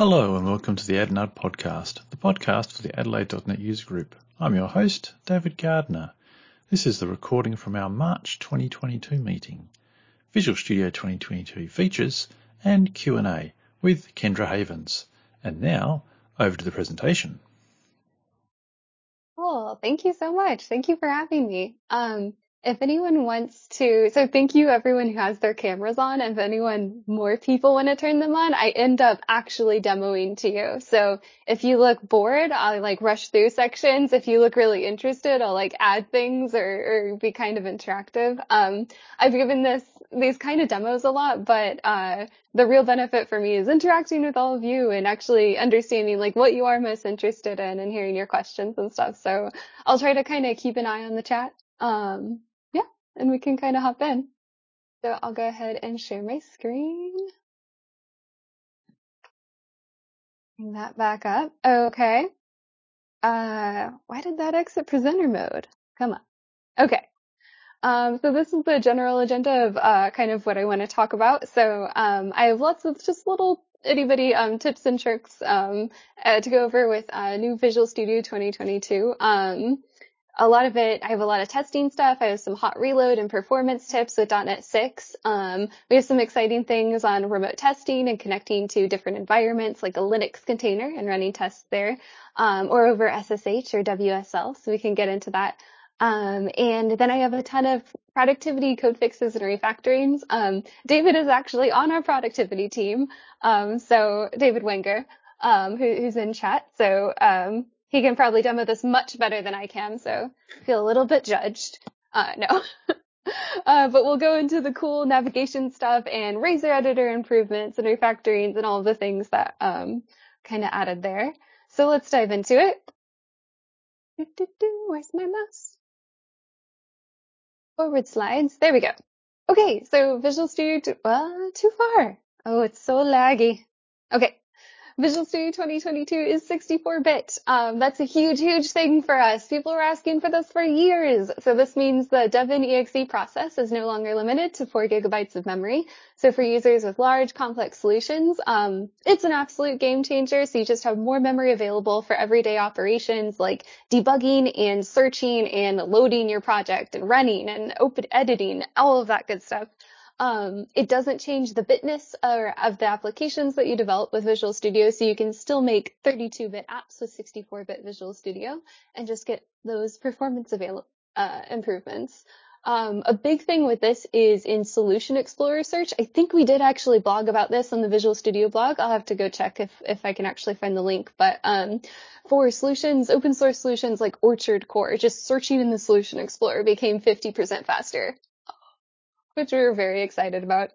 Hello and welcome to the ADNUG podcast, the podcast for the Adelaide.net user group. I'm your host, David Gardner. This is the recording from our March 2022 meeting. Visual Studio 2022 features and Q&A with Kendra Havens. And now, over to the presentation. Cool. Thank you so much. Thank you for having me. Um, if anyone wants to, so thank you everyone who has their cameras on. If anyone more people want to turn them on, I end up actually demoing to you. So if you look bored, I'll like rush through sections. If you look really interested, I'll like add things or, or be kind of interactive. Um, I've given this, these kind of demos a lot, but, uh, the real benefit for me is interacting with all of you and actually understanding like what you are most interested in and hearing your questions and stuff. So I'll try to kind of keep an eye on the chat. Um, and we can kind of hop in. So I'll go ahead and share my screen. Bring that back up. Okay. Uh, why did that exit presenter mode? Come on. Okay. Um, so this is the general agenda of uh, kind of what I want to talk about. So um, I have lots of just little itty bitty um, tips and tricks um, uh, to go over with uh, new Visual Studio 2022. A lot of it, I have a lot of testing stuff. I have some hot reload and performance tips with .NET 6. Um, we have some exciting things on remote testing and connecting to different environments like a Linux container and running tests there, um, or over SSH or WSL. So we can get into that. Um, and then I have a ton of productivity code fixes and refactorings. Um, David is actually on our productivity team. Um, so David Wengier, um, who, who's in chat. So, he can probably demo this much better than I can, so I feel a little bit judged. Uh, no. uh, but we'll go into the cool navigation stuff and Razor editor improvements and refactorings and all the things that, um, kind of added there. So let's dive into it. Where's my mouse? Forward slides. There we go. Okay, so Visual Studio, uh, too far. Oh, it's so laggy. Okay, Visual Studio 2022 is 64-bit. Um, that's a huge, huge thing for us. People were asking for this for years. So this means the devenv exe process is no longer limited to four gigabytes of memory. So for users with large, complex solutions, um, it's an absolute game changer. So you just have more memory available for everyday operations like debugging and searching and loading your project and running and open editing, all of that good stuff. Um, it doesn't change the bitness or, of the applications that you develop with Visual Studio, so you can still make 32-bit apps with 64-bit Visual Studio and just get those performance avail- uh, improvements. Um, a big thing with this is in Solution Explorer search. I think we did actually blog about this on the Visual Studio blog. I'll have to go check if, if I can actually find the link. But um, for solutions, open source solutions like Orchard Core, just searching in the Solution Explorer became 50% faster which we were very excited about.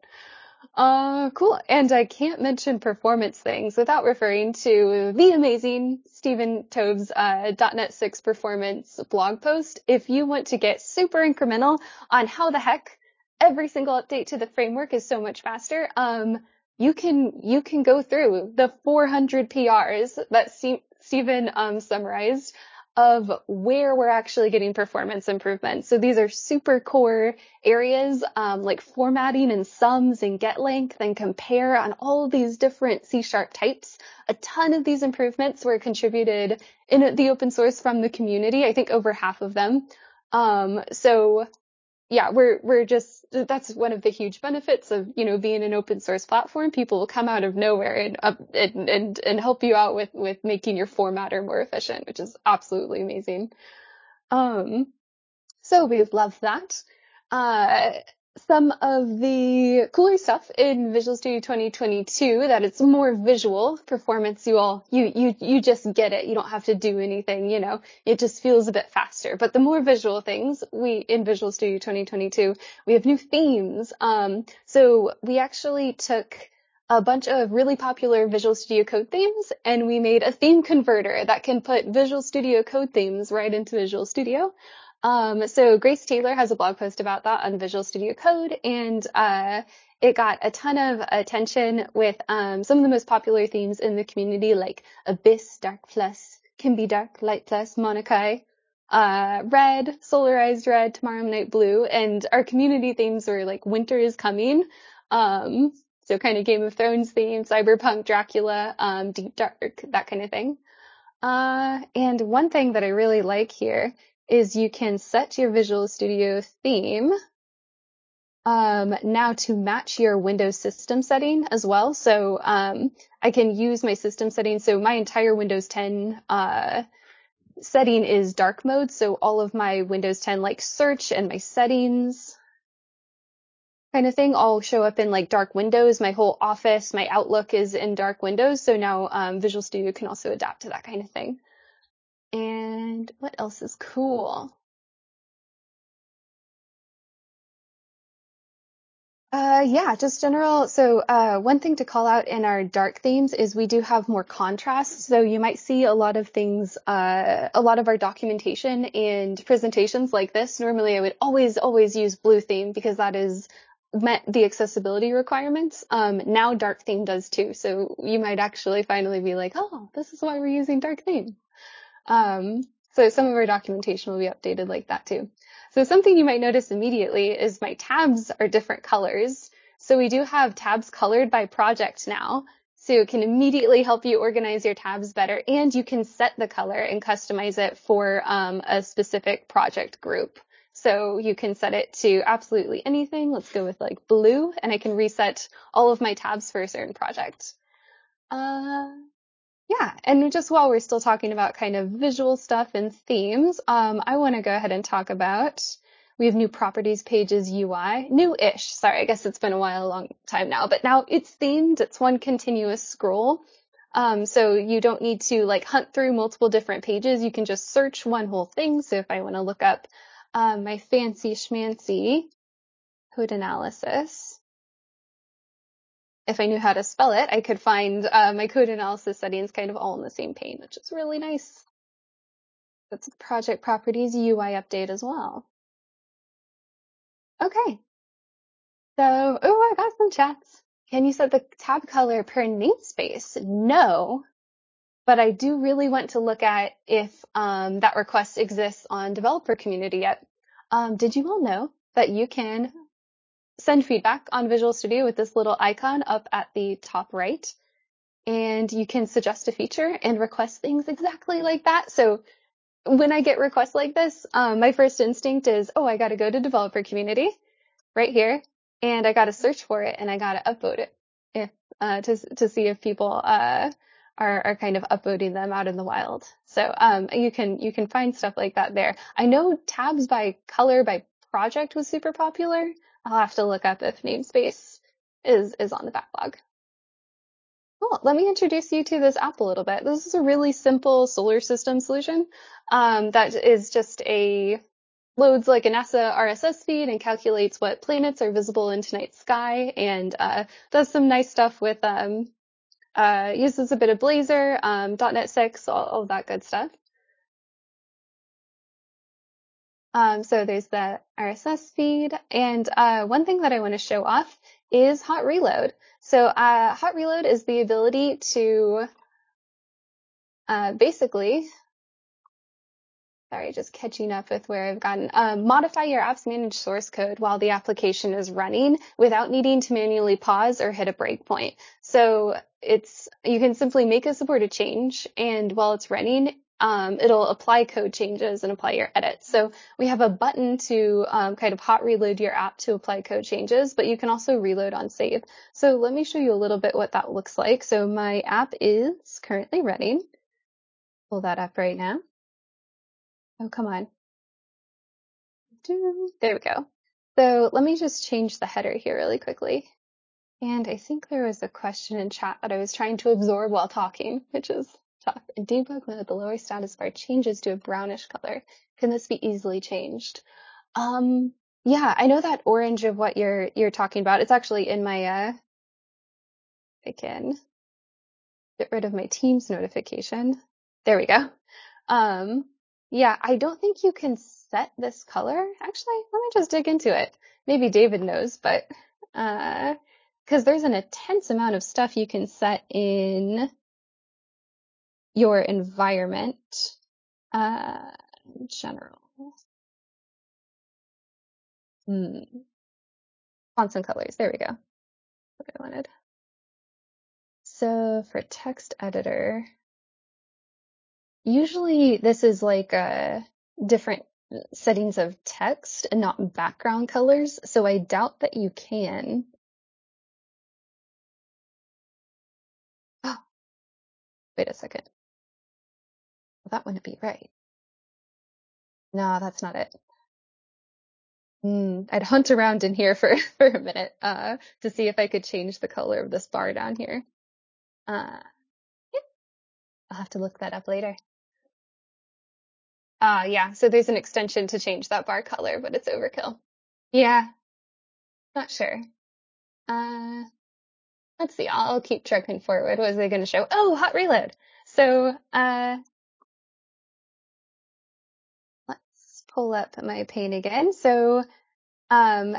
Uh, cool. And I can't mention performance things without referring to the amazing Stephen Toub's uh, .NET 6 performance blog post. If you want to get super incremental on how the heck every single update to the framework is so much faster, um, you can you can go through the 400 PRs that Stephen um, summarized of where we're actually getting performance improvements. So these are super core areas um, like formatting and sums and get length and compare on all these different C sharp types. A ton of these improvements were contributed in the open source from the community. I think over half of them. Um, so yeah, we're, we're just, that's one of the huge benefits of, you know, being an open source platform. People will come out of nowhere and, uh, and, and, and help you out with, with making your formatter more efficient, which is absolutely amazing. Um, so we love that. Uh, some of the cooler stuff in Visual Studio 2022 that it's more visual performance. You all, you, you, you just get it. You don't have to do anything, you know, it just feels a bit faster. But the more visual things we, in Visual Studio 2022, we have new themes. Um, so we actually took a bunch of really popular Visual Studio Code themes and we made a theme converter that can put Visual Studio Code themes right into Visual Studio. Um, so Grace Taylor has a blog post about that on Visual Studio Code, and uh, it got a ton of attention with um, some of the most popular themes in the community, like Abyss, Dark Plus, Kimbie Dark, Light Plus, Monokai, uh, Red, Solarized Red, Tomorrow Night Blue, and our community themes were like Winter is Coming. Um, So kind of Game of Thrones theme, cyberpunk, Dracula, um, deep dark, that kind of thing. Uh, and one thing that I really like here is you can set your Visual Studio theme um, now to match your Windows system setting as well. So um, I can use my system setting. So my entire Windows 10 uh, setting is dark mode. So all of my Windows 10 like search and my settings kind of thing all show up in like dark windows. My whole office, my Outlook is in dark windows. So now um, Visual Studio can also adapt to that kind of thing. And what else is cool? Uh, yeah, just general. So, uh, one thing to call out in our dark themes is we do have more contrast. So you might see a lot of things, uh, a lot of our documentation and presentations like this. Normally I would always, always use blue theme because that is met the accessibility requirements. Um, now dark theme does too. So you might actually finally be like, oh, this is why we're using dark theme. Um, so some of our documentation will be updated like that too. So something you might notice immediately is my tabs are different colors. So we do have tabs colored by project now. So it can immediately help you organize your tabs better and you can set the color and customize it for um, a specific project group. So you can set it to absolutely anything. Let's go with like blue and I can reset all of my tabs for a certain project. Uh, yeah, and just while we're still talking about kind of visual stuff and themes, um, I want to go ahead and talk about we have new properties pages UI, new-ish. Sorry, I guess it's been a while, a long time now, but now it's themed. It's one continuous scroll. Um, so you don't need to like hunt through multiple different pages. You can just search one whole thing. So if I want to look up um, my fancy schmancy code analysis, if I knew how to spell it, I could find uh, my code analysis settings kind of all in the same pane, which is really nice. That's project properties UI update as well. Okay. So, oh, I got some chats. Can you set the tab color per namespace? No, but I do really want to look at if um, that request exists on developer community yet. Um, did you all know that you can send feedback on Visual Studio with this little icon up at the top right. And you can suggest a feature and request things exactly like that. So when I get requests like this, um, my first instinct is, oh, I got to go to developer community right here and I got to search for it and I got to upvote it if, uh, to, to see if people, uh, are, are kind of upvoting them out in the wild. So, um, you can, you can find stuff like that there. I know tabs by color by project was super popular. I'll have to look up if namespace is, is on the backlog. Cool. Let me introduce you to this app a little bit. This is a really simple solar system solution um, that is just a loads like a NASA RSS feed and calculates what planets are visible in tonight's sky and uh, does some nice stuff with um, uh, uses a bit of Blazor, um, .NET 6, all, all that good stuff. Um, so there's the RSS feed. And uh, one thing that I want to show off is Hot Reload. So uh, Hot Reload is the ability to uh, basically, sorry, just catching up with where I've gotten, um, modify your app's managed source code while the application is running without needing to manually pause or hit a breakpoint. So it's, you can simply make a supported change and while it's running, um, it'll apply code changes and apply your edits. So we have a button to um, kind of hot reload your app to apply code changes, but you can also reload on save. So let me show you a little bit what that looks like. So my app is currently running. Pull that up right now. Oh, come on. There we go. So let me just change the header here really quickly. And I think there was a question in chat that I was trying to absorb while talking, which is In debug mode, the lower status bar changes to a brownish color. Can this be easily changed? Um, yeah, I know that orange of what you're you're talking about. It's actually in my uh I can get rid of my Teams notification. There we go. Um, yeah, I don't think you can set this color. Actually, let me just dig into it. Maybe David knows, but uh, because there's an intense amount of stuff you can set in your environment, uh, general. Hmm. Fonts and colors. There we go. what I wanted. So for text editor, usually this is like a different settings of text and not background colors. So I doubt that you can. Oh, wait a second. Well, that wouldn't be right. No, that's not it. Mm, I'd hunt around in here for, for a minute, uh, to see if I could change the color of this bar down here. Uh, yeah, I'll have to look that up later. Uh, yeah, so there's an extension to change that bar color, but it's overkill. Yeah, not sure. Uh, let's see, I'll keep trucking forward. What was I going to show? Oh, hot reload. So, uh, pull up my pane again. So, um,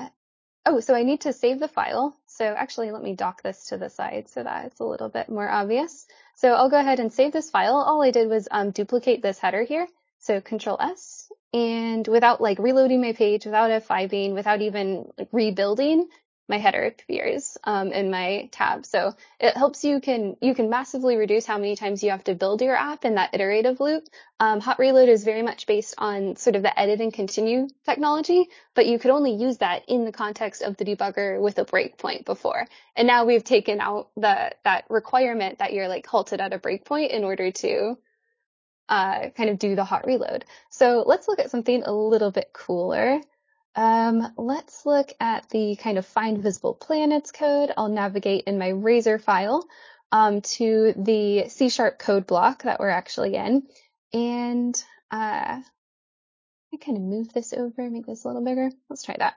oh, so I need to save the file. So actually, let me dock this to the side so that it's a little bit more obvious. So I'll go ahead and save this file. All I did was um, duplicate this header here. So control S and without like reloading my page, without F5ing, without even like, rebuilding, my header appears um, in my tab. So it helps you can you can massively reduce how many times you have to build your app in that iterative loop. Um, Hot Reload is very much based on sort of the edit and continue technology, but you could only use that in the context of the debugger with a breakpoint before. And now we've taken out the that requirement that you're like halted at a breakpoint in order to uh, kind of do the hot reload. So let's look at something a little bit cooler. Um, let's look at the kind of find visible planets code. I'll navigate in my Razor file um, to the C sharp code block that we're actually in. And uh, I kind of move this over, make this a little bigger. Let's try that.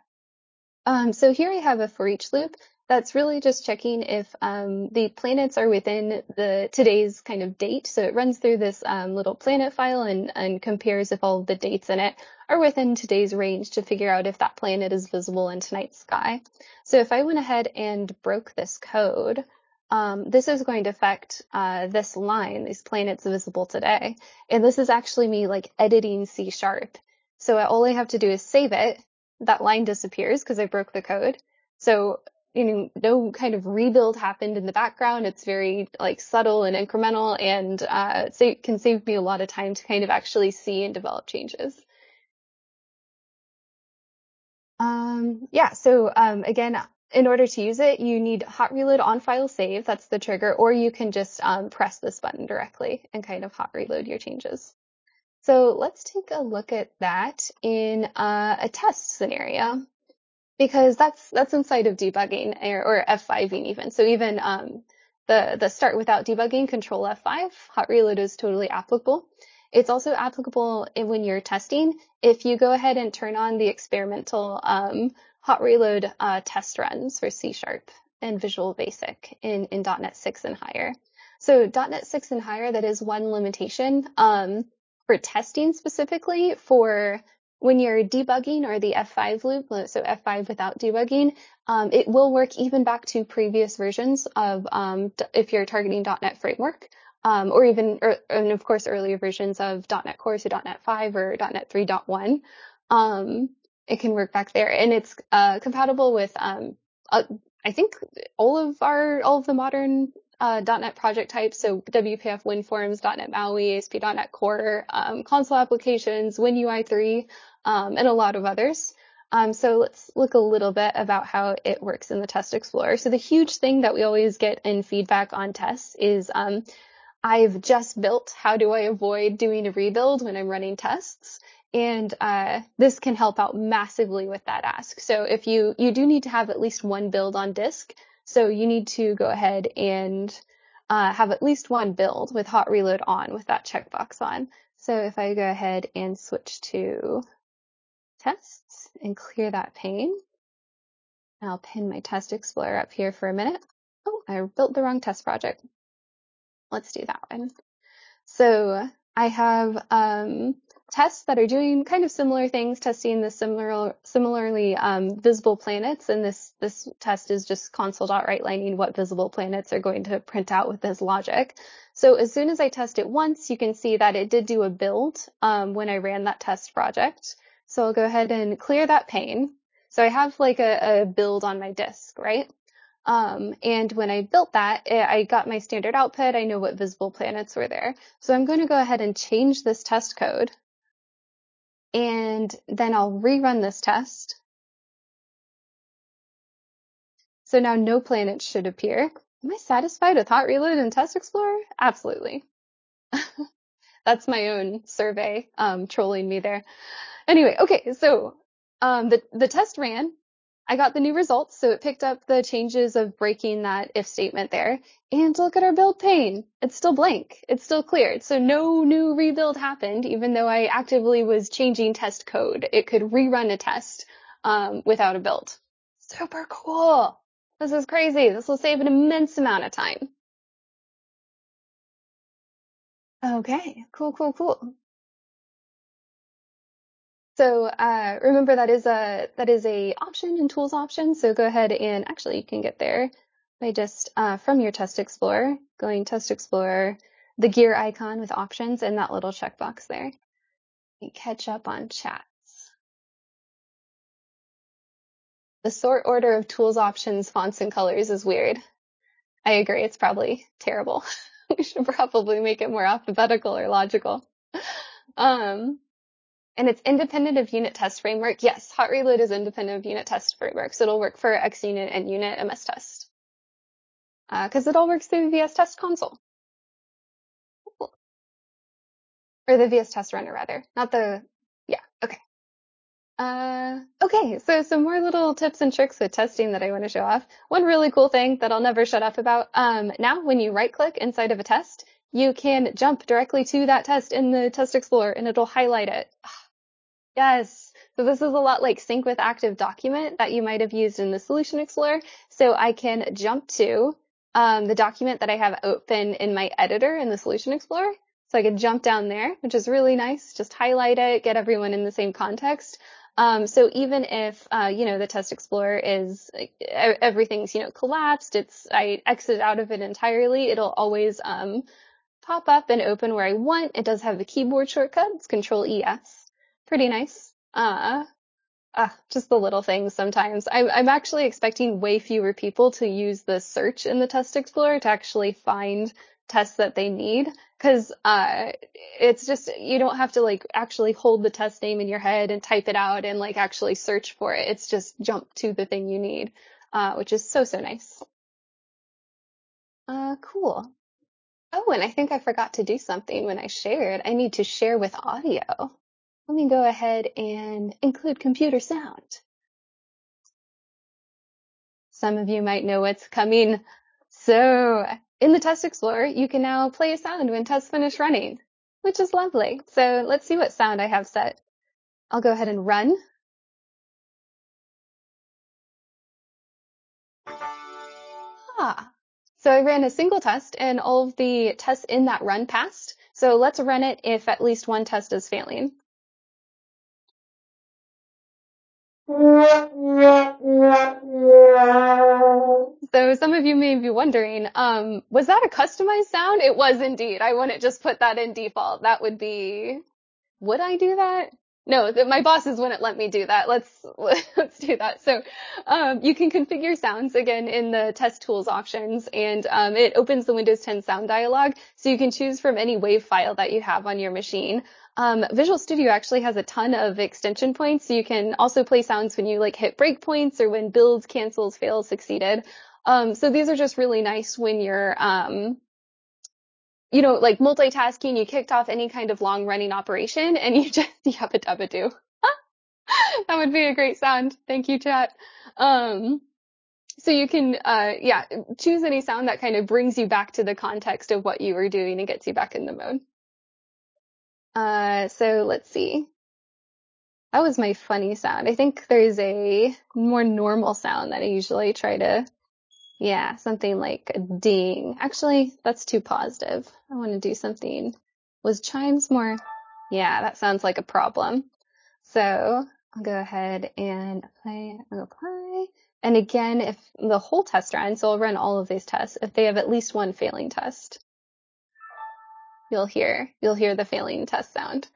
Um, so here I have a for each loop that's really just checking if um, the planets are within the today's kind of date. So it runs through this um, little planet file and, and compares if all the dates in it are within today's range to figure out if that planet is visible in tonight's sky. So if I went ahead and broke this code, um, this is going to affect uh, this line, these planets visible today. And this is actually me like editing C sharp. So all I have to do is save it. That line disappears because I broke the code. So you know, no kind of rebuild happened in the background. It's very like subtle and incremental and, uh, so it can save me a lot of time to kind of actually see and develop changes. Um, yeah, so, um, again, in order to use it, you need hot reload on file save. That's the trigger, or you can just, um, press this button directly and kind of hot reload your changes. So let's take a look at that in uh, a test scenario because that's that's inside of debugging or, or F5ing even. So even um, the the start without debugging, Control F5, hot reload is totally applicable. It's also applicable when you're testing. If you go ahead and turn on the experimental um, hot reload uh, test runs for C Sharp and Visual Basic in, in .NET 6 and higher. So .NET 6 and higher, that is one limitation um, for testing specifically for when you're debugging or the F5 loop, so F5 without debugging, um, it will work even back to previous versions of um, if you're targeting .NET Framework, um, or even, or, and of course, earlier versions of .NET Core, so .NET 5 or .NET 3.1. Um, it can work back there, and it's uh, compatible with, um, uh, I think, all of our all of the modern uh, .NET project types, so WPF WinForms, .NET MAUI, ASP.NET Core, um, console applications, WinUI 3, um, and a lot of others. Um, so let's look a little bit about how it works in the Test Explorer. So the huge thing that we always get in feedback on tests is um, I've just built. How do I avoid doing a rebuild when I'm running tests? And uh, this can help out massively with that ask. So if you you do need to have at least one build on disk, so you need to go ahead and uh, have at least one build with hot reload on with that checkbox on. So if I go ahead and switch to tests and clear that pane. I'll pin my test explorer up here for a minute. Oh, I built the wrong test project. Let's do that one. So I have um, tests that are doing kind of similar things, testing the similar, similarly um, visible planets. And this this test is just console.writeLining what visible planets are going to print out with this logic. So as soon as I test it once, you can see that it did do a build um, when I ran that test project. So I'll go ahead and clear that pane. So I have like a, a build on my disk, right? Um, and when I built that, eh, I got my standard output. I know what visible planets were there. So I'm going to go ahead and change this test code. And then I'll rerun this test. So now no planets should appear. Am I satisfied with Hot Reload and Test Explorer? Absolutely. That's my own survey, um, trolling me there. Anyway, okay, so um, the the test ran. I got the new results, so it picked up the changes of breaking that if statement there. And look at our build pane. It's still blank. It's still cleared. So no new rebuild happened, even though I actively was changing test code. It could rerun a test um, without a build. Super cool. This is crazy. This will save an immense amount of time. Okay, cool, cool, cool. So uh, remember that is a that is a option and Tools option. So go ahead and actually you can get there by just uh, from your Test Explorer, going Test Explorer, the gear icon with options, and that little checkbox there. Catch up on chats. The sort order of Tools options, fonts, and colors is weird. I agree. It's probably terrible. we should probably make it more alphabetical or logical. Um, and it's independent of NUnit test framework. Yes, hot reload is independent of unit test framework. So it'll work for XUnit and unit MS test. Uh, cause it all works through the VS test console. Or the VS test runner rather, not the, yeah, okay. Uh, okay, so some more little tips and tricks with testing that I want to show off. One really cool thing that I'll never shut up about. Um, now when you right click inside of a test, you can jump directly to that test in the test explorer and it'll highlight it. Yes. So this is a lot like sync with active document that you might have used in the solution explorer. So I can jump to um, the document that I have open in my editor in the solution explorer. So I can jump down there, which is really nice. Just highlight it, get everyone in the same context. Um, so even if, uh, you know, the test explorer is everything's, you know, collapsed, it's, I exit out of it entirely, it'll always, um, pop up and open where I want. It does have the keyboard shortcut. It's control ES. Pretty nice. Uh, uh, just the little things sometimes. I'm, I'm actually expecting way fewer people to use the search in the test explorer to actually find tests that they need because uh, it's just you don't have to like actually hold the test name in your head and type it out and like actually search for it. It's just jump to the thing you need, uh, which is so so nice. Uh, cool. Oh, and I think I forgot to do something when I shared. I need to share with audio. Let me go ahead and include computer sound. Some of you might know what's coming. So in the Test Explorer, you can now play a sound when tests finish running, which is lovely. So let's see what sound I have set. I'll go ahead and run. Ah. So I ran a single test and all of the tests in that run passed. So let's run it if at least one test is failing. So some of you may be wondering, um, was that a customized sound? It was indeed. I wouldn't just put that in default. That would be, would I do that? No, my bosses wouldn't let me do that. Let's let's do that. So um, you can configure sounds again in the test tools options, and um, it opens the Windows 10 sound dialog, so you can choose from any WAV file that you have on your machine. Um, Visual Studio actually has a ton of extension points, so you can also play sounds when you like hit breakpoints or when builds, cancels, fails, succeeded. Um, so these are just really nice when you're, um, you know, like multitasking, you kicked off any kind of long running operation and you just yabba dabba do. that would be a great sound. Thank you, chat. Um, so you can, uh, yeah, choose any sound that kind of brings you back to the context of what you were doing and gets you back in the mode. Uh, so let's see. That was my funny sound. I think there's a more normal sound that I usually try to yeah, something like a ding. Actually, that's too positive. I want to do something. Was chimes more? Yeah, that sounds like a problem. So I'll go ahead and apply, I'll apply. And again, if the whole test runs, so I'll run all of these tests, if they have at least one failing test, you'll hear, you'll hear the failing test sound.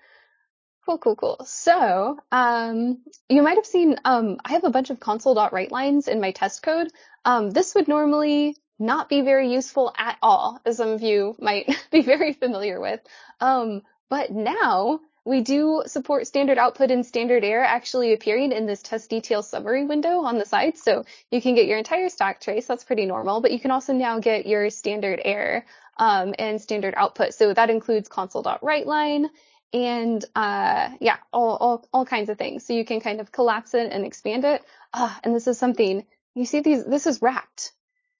Cool, cool, cool. So, um, you might have seen, um, I have a bunch of console.write lines in my test code. Um, this would normally not be very useful at all, as some of you might be very familiar with. Um, but now we do support standard output and standard error actually appearing in this test detail summary window on the side. So you can get your entire stack trace. That's pretty normal, but you can also now get your standard error, um, and standard output. So that includes console.write line and uh, yeah, all, all all kinds of things. So you can kind of collapse it and expand it. Uh, and this is something you see these. This is wrapped.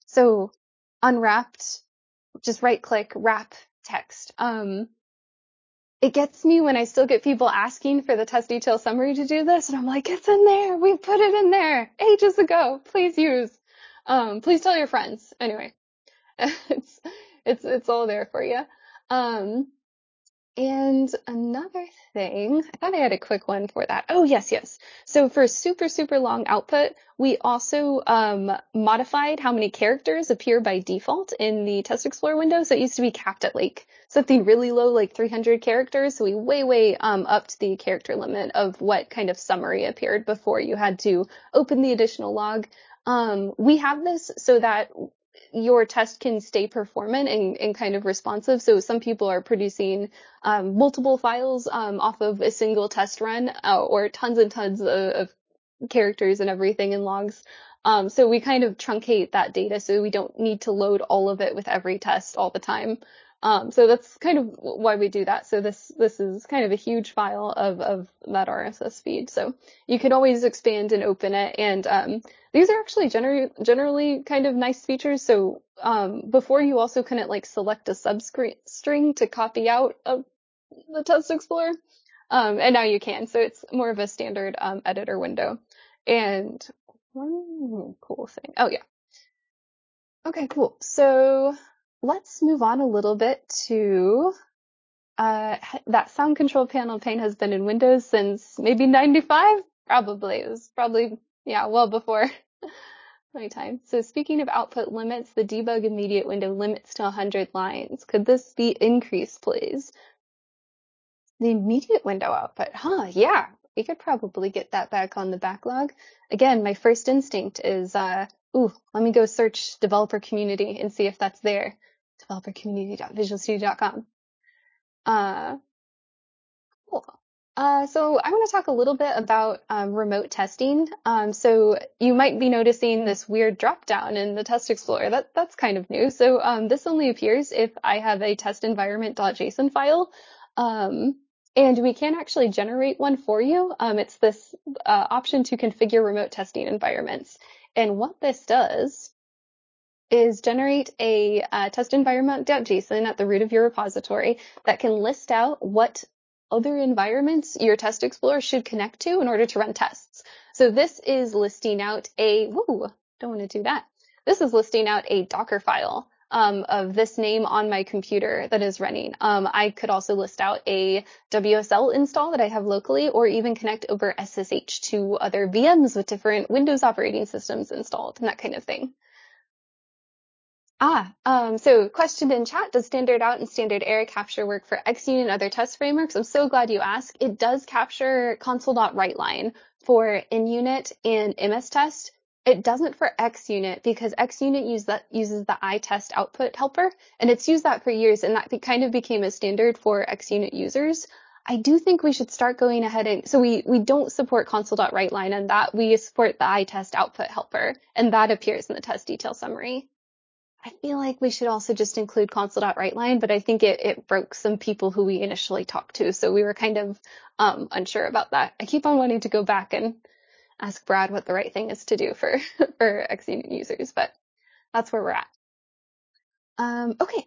So unwrapped, just right click wrap text. Um, it gets me when I still get people asking for the test detail summary to do this, and I'm like, it's in there. We put it in there ages ago. Please use. Um, please tell your friends. Anyway, it's it's it's all there for you. Um, and another thing, I thought I had a quick one for that. Oh, yes, yes. So for super, super long output, we also um, modified how many characters appear by default in the Test Explorer window. So it used to be capped at like something really low, like 300 characters. So we way, way um, upped the character limit of what kind of summary appeared before you had to open the additional log. Um, we have this so that your test can stay performant and, and kind of responsive. So some people are producing um, multiple files um, off of a single test run uh, or tons and tons of, of, characters and everything in logs. Um, so we kind of truncate that data so we don't need to load all of it with every test all the time. Um, so that's kind of why we do that. So this this is kind of a huge file of of that RSS feed. So you can always expand and open it. And um, these are actually generally generally kind of nice features. So um, before you also couldn't like select a substring to copy out of the Test Explorer, um, and now you can. So it's more of a standard um, editor window. And one cool thing. Oh yeah. Okay, cool. So let's move on a little bit to uh, that sound control panel pane has been in Windows since maybe 95? Probably. It was probably, yeah, well before my time. So speaking of output limits, the debug immediate window limits to 100 lines. Could this be increased, please? The immediate window output, huh? Yeah, we could probably get that back on the backlog. Again, my first instinct is, uh, ooh, let me go search developer community and see if that's there developercommunity.visualstudio.com. Uh, cool. Uh, so I want to talk a little bit about um, remote testing. Um, so you might be noticing this weird drop down in the Test Explorer. That that's kind of new. So um, this only appears if I have a test environment.json file, um, and we can actually generate one for you. Um, it's this uh, option to configure remote testing environments. And what this does is generate a uh, test environment.json at the root of your repository that can list out what other environments your test explorer should connect to in order to run tests. So this is listing out a, whoo, don't want to do that. This is listing out a Docker file um, of this name on my computer that is running. Um, I could also list out a WSL install that I have locally or even connect over SSH to other VMs with different Windows operating systems installed and that kind of thing. Ah, um, so question in chat, does standard out and standard error capture work for XUnit and other test frameworks? I'm so glad you asked. It does capture console.write line for NUnit and MSTest. It doesn't for XUnit because XUnit use that, uses the iTest output helper and it's used that for years and that kind of became a standard for XUnit users. I do think we should start going ahead and so we we don't support console.writeline and that we support the iTest output helper and that appears in the test detail summary. I feel like we should also just include console.writeline, but I think it, it broke some people who we initially talked to. So we were kind of um, unsure about that. I keep on wanting to go back and ask Brad what the right thing is to do for, for XUnit users, but that's where we're at. Um, okay.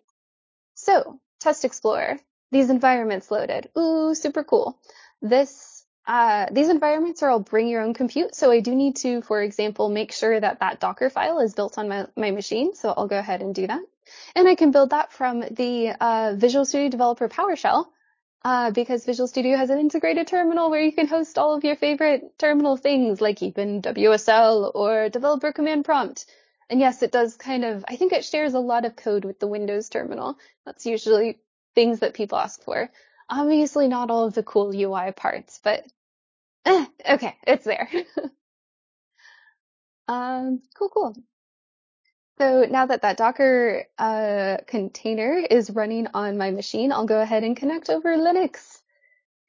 So Test Explorer, these environments loaded. Ooh, super cool. This uh, these environments are all bring your own compute. So I do need to, for example, make sure that that Docker file is built on my, my machine. So I'll go ahead and do that. And I can build that from the uh, Visual Studio Developer PowerShell uh, because Visual Studio has an integrated terminal where you can host all of your favorite terminal things like even WSL or developer command prompt. And yes, it does kind of, I think it shares a lot of code with the Windows terminal. That's usually things that people ask for. Obviously not all of the cool UI parts, but eh, okay, it's there. um, cool, cool. So now that that Docker uh, container is running on my machine, I'll go ahead and connect over Linux.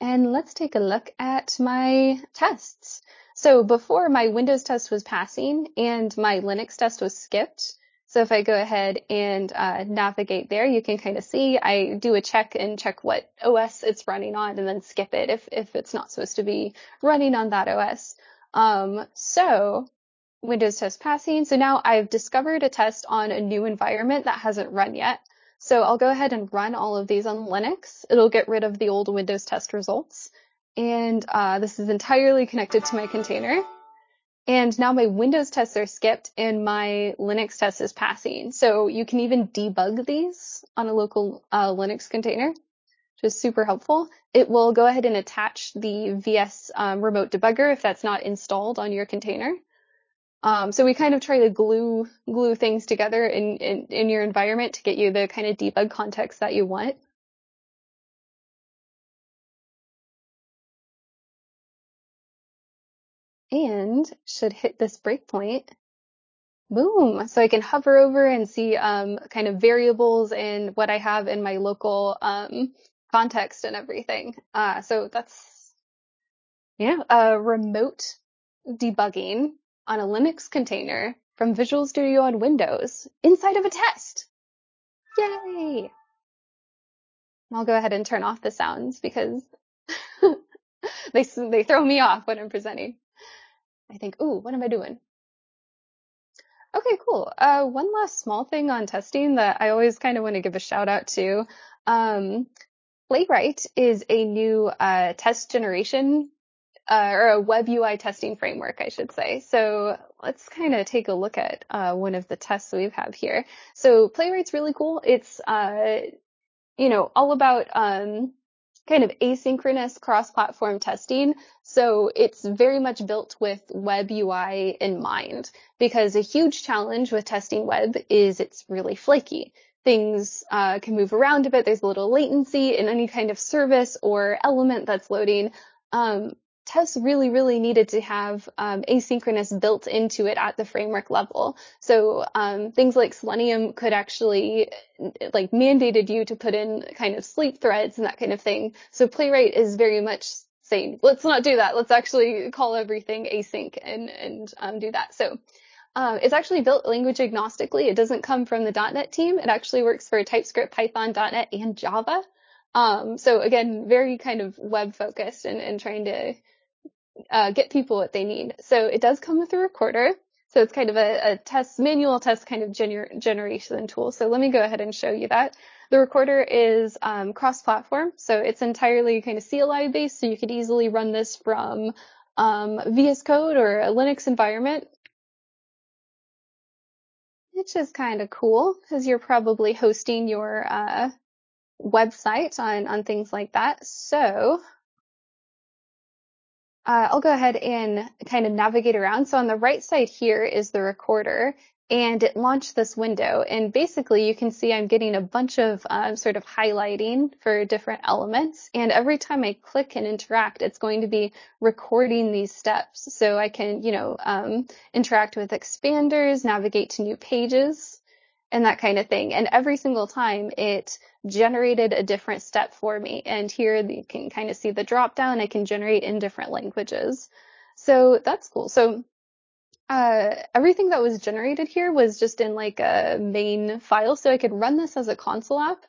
And let's take a look at my tests. So before my Windows test was passing and my Linux test was skipped. So if I go ahead and uh, navigate there, you can kind of see I do a check and check what OS it's running on and then skip it if, if it's not supposed to be running on that OS. Um, so Windows test passing. So now I've discovered a test on a new environment that hasn't run yet. So I'll go ahead and run all of these on Linux. It'll get rid of the old Windows test results. And uh, this is entirely connected to my container. And now my Windows tests are skipped and my Linux test is passing. So you can even debug these on a local uh, Linux container, which is super helpful. It will go ahead and attach the VS um, remote debugger if that's not installed on your container. Um, so we kind of try to glue glue things together in, in, in your environment to get you the kind of debug context that you want. And should hit this breakpoint. Boom. So I can hover over and see um, kind of variables and what I have in my local um, context and everything. Uh, so that's yeah, remote debugging on a Linux container from Visual Studio on Windows inside of a test. Yay! I'll go ahead and turn off the sounds because they they throw me off when I'm presenting. I think, ooh, what am I doing? Okay, cool. Uh, one last small thing on testing that I always kind of want to give a shout out to. Um, Playwright is a new uh, test generation uh, or a web UI testing framework, I should say. So let's kind of take a look at uh, one of the tests we have here. So Playwright's really cool. It's uh, you know all about um, kind of asynchronous cross-platform testing. So it's very much built with web UI in mind because a huge challenge with testing web is it's really flaky. Things uh, can move around a bit. There's a little latency in any kind of service or element that's loading. Um, tests really, really needed to have um, asynchronous built into it at the framework level. So um, things like Selenium could actually like mandated you to put in kind of sleep threads and that kind of thing. So Playwright is very much saying, let's not do that. Let's actually call everything async and and um, do that. So. Um, it's actually built language agnostically. It doesn't come from the .NET team. It actually works for TypeScript, Python, .NET, and Java. Um, so again, very kind of web focused and, and trying to uh, get people what they need. So it does come with a recorder. So it's kind of a, a test, manual test kind of gener- generation tool. So let me go ahead and show you that. The recorder is um, cross-platform, so it's entirely kind of CLI based, so you could easily run this from um, VS Code or a Linux environment, which is kind of cool because you're probably hosting your uh, website on on things like that. So uh, I'll go ahead and kind of navigate around. So on the right side here is the recorder and it launched this window. And basically you can see I'm getting a bunch of um, sort of highlighting for different elements. And every time I click and interact, it's going to be recording these steps. So I can, you know, um, interact with expanders, navigate to new pages and that kind of thing. And every single time it generated a different step for me. And here you can kind of see the drop down. I can generate in different languages. So that's cool. So uh, everything that was generated here was just in like a main file. So I could run this as a console app.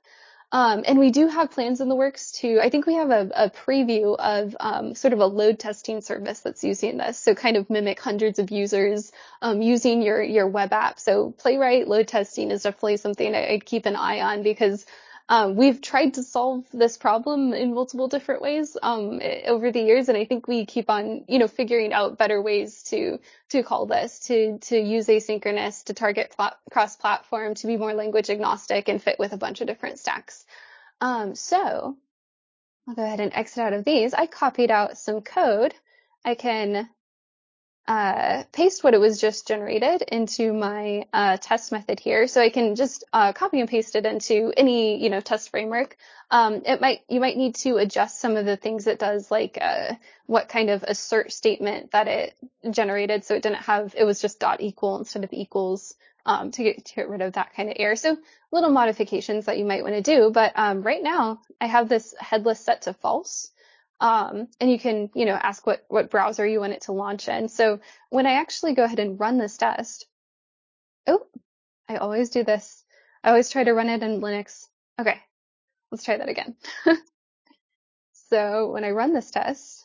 Um, and we do have plans in the works to, I think we have a, a preview of um, sort of a load testing service that's using this. So kind of mimic hundreds of users um, using your, your web app. So Playwright load testing is definitely something I'd keep an eye on because um, we've tried to solve this problem in multiple different ways um, over the years, and I think we keep on, you know, figuring out better ways to to call this, to to use asynchronous, to target pl- cross-platform, to be more language agnostic and fit with a bunch of different stacks. Um, so I'll go ahead and exit out of these. I copied out some code. I can uh, paste what it was just generated into my uh, test method here. So I can just uh, copy and paste it into any, you know, test framework. Um, it might, you might need to adjust some of the things it does, like uh, what kind of assert statement that it generated. So it didn't have, it was just dot equal instead of equals um, to, get, to get rid of that kind of error. So little modifications that you might want to do. But um, right now I have this headless set to false. Um, and you can, you know, ask what, what browser you want it to launch in. So when I actually go ahead and run this test, oh, I always do this. I always try to run it in Linux. Okay, let's try that again. so when I run this test,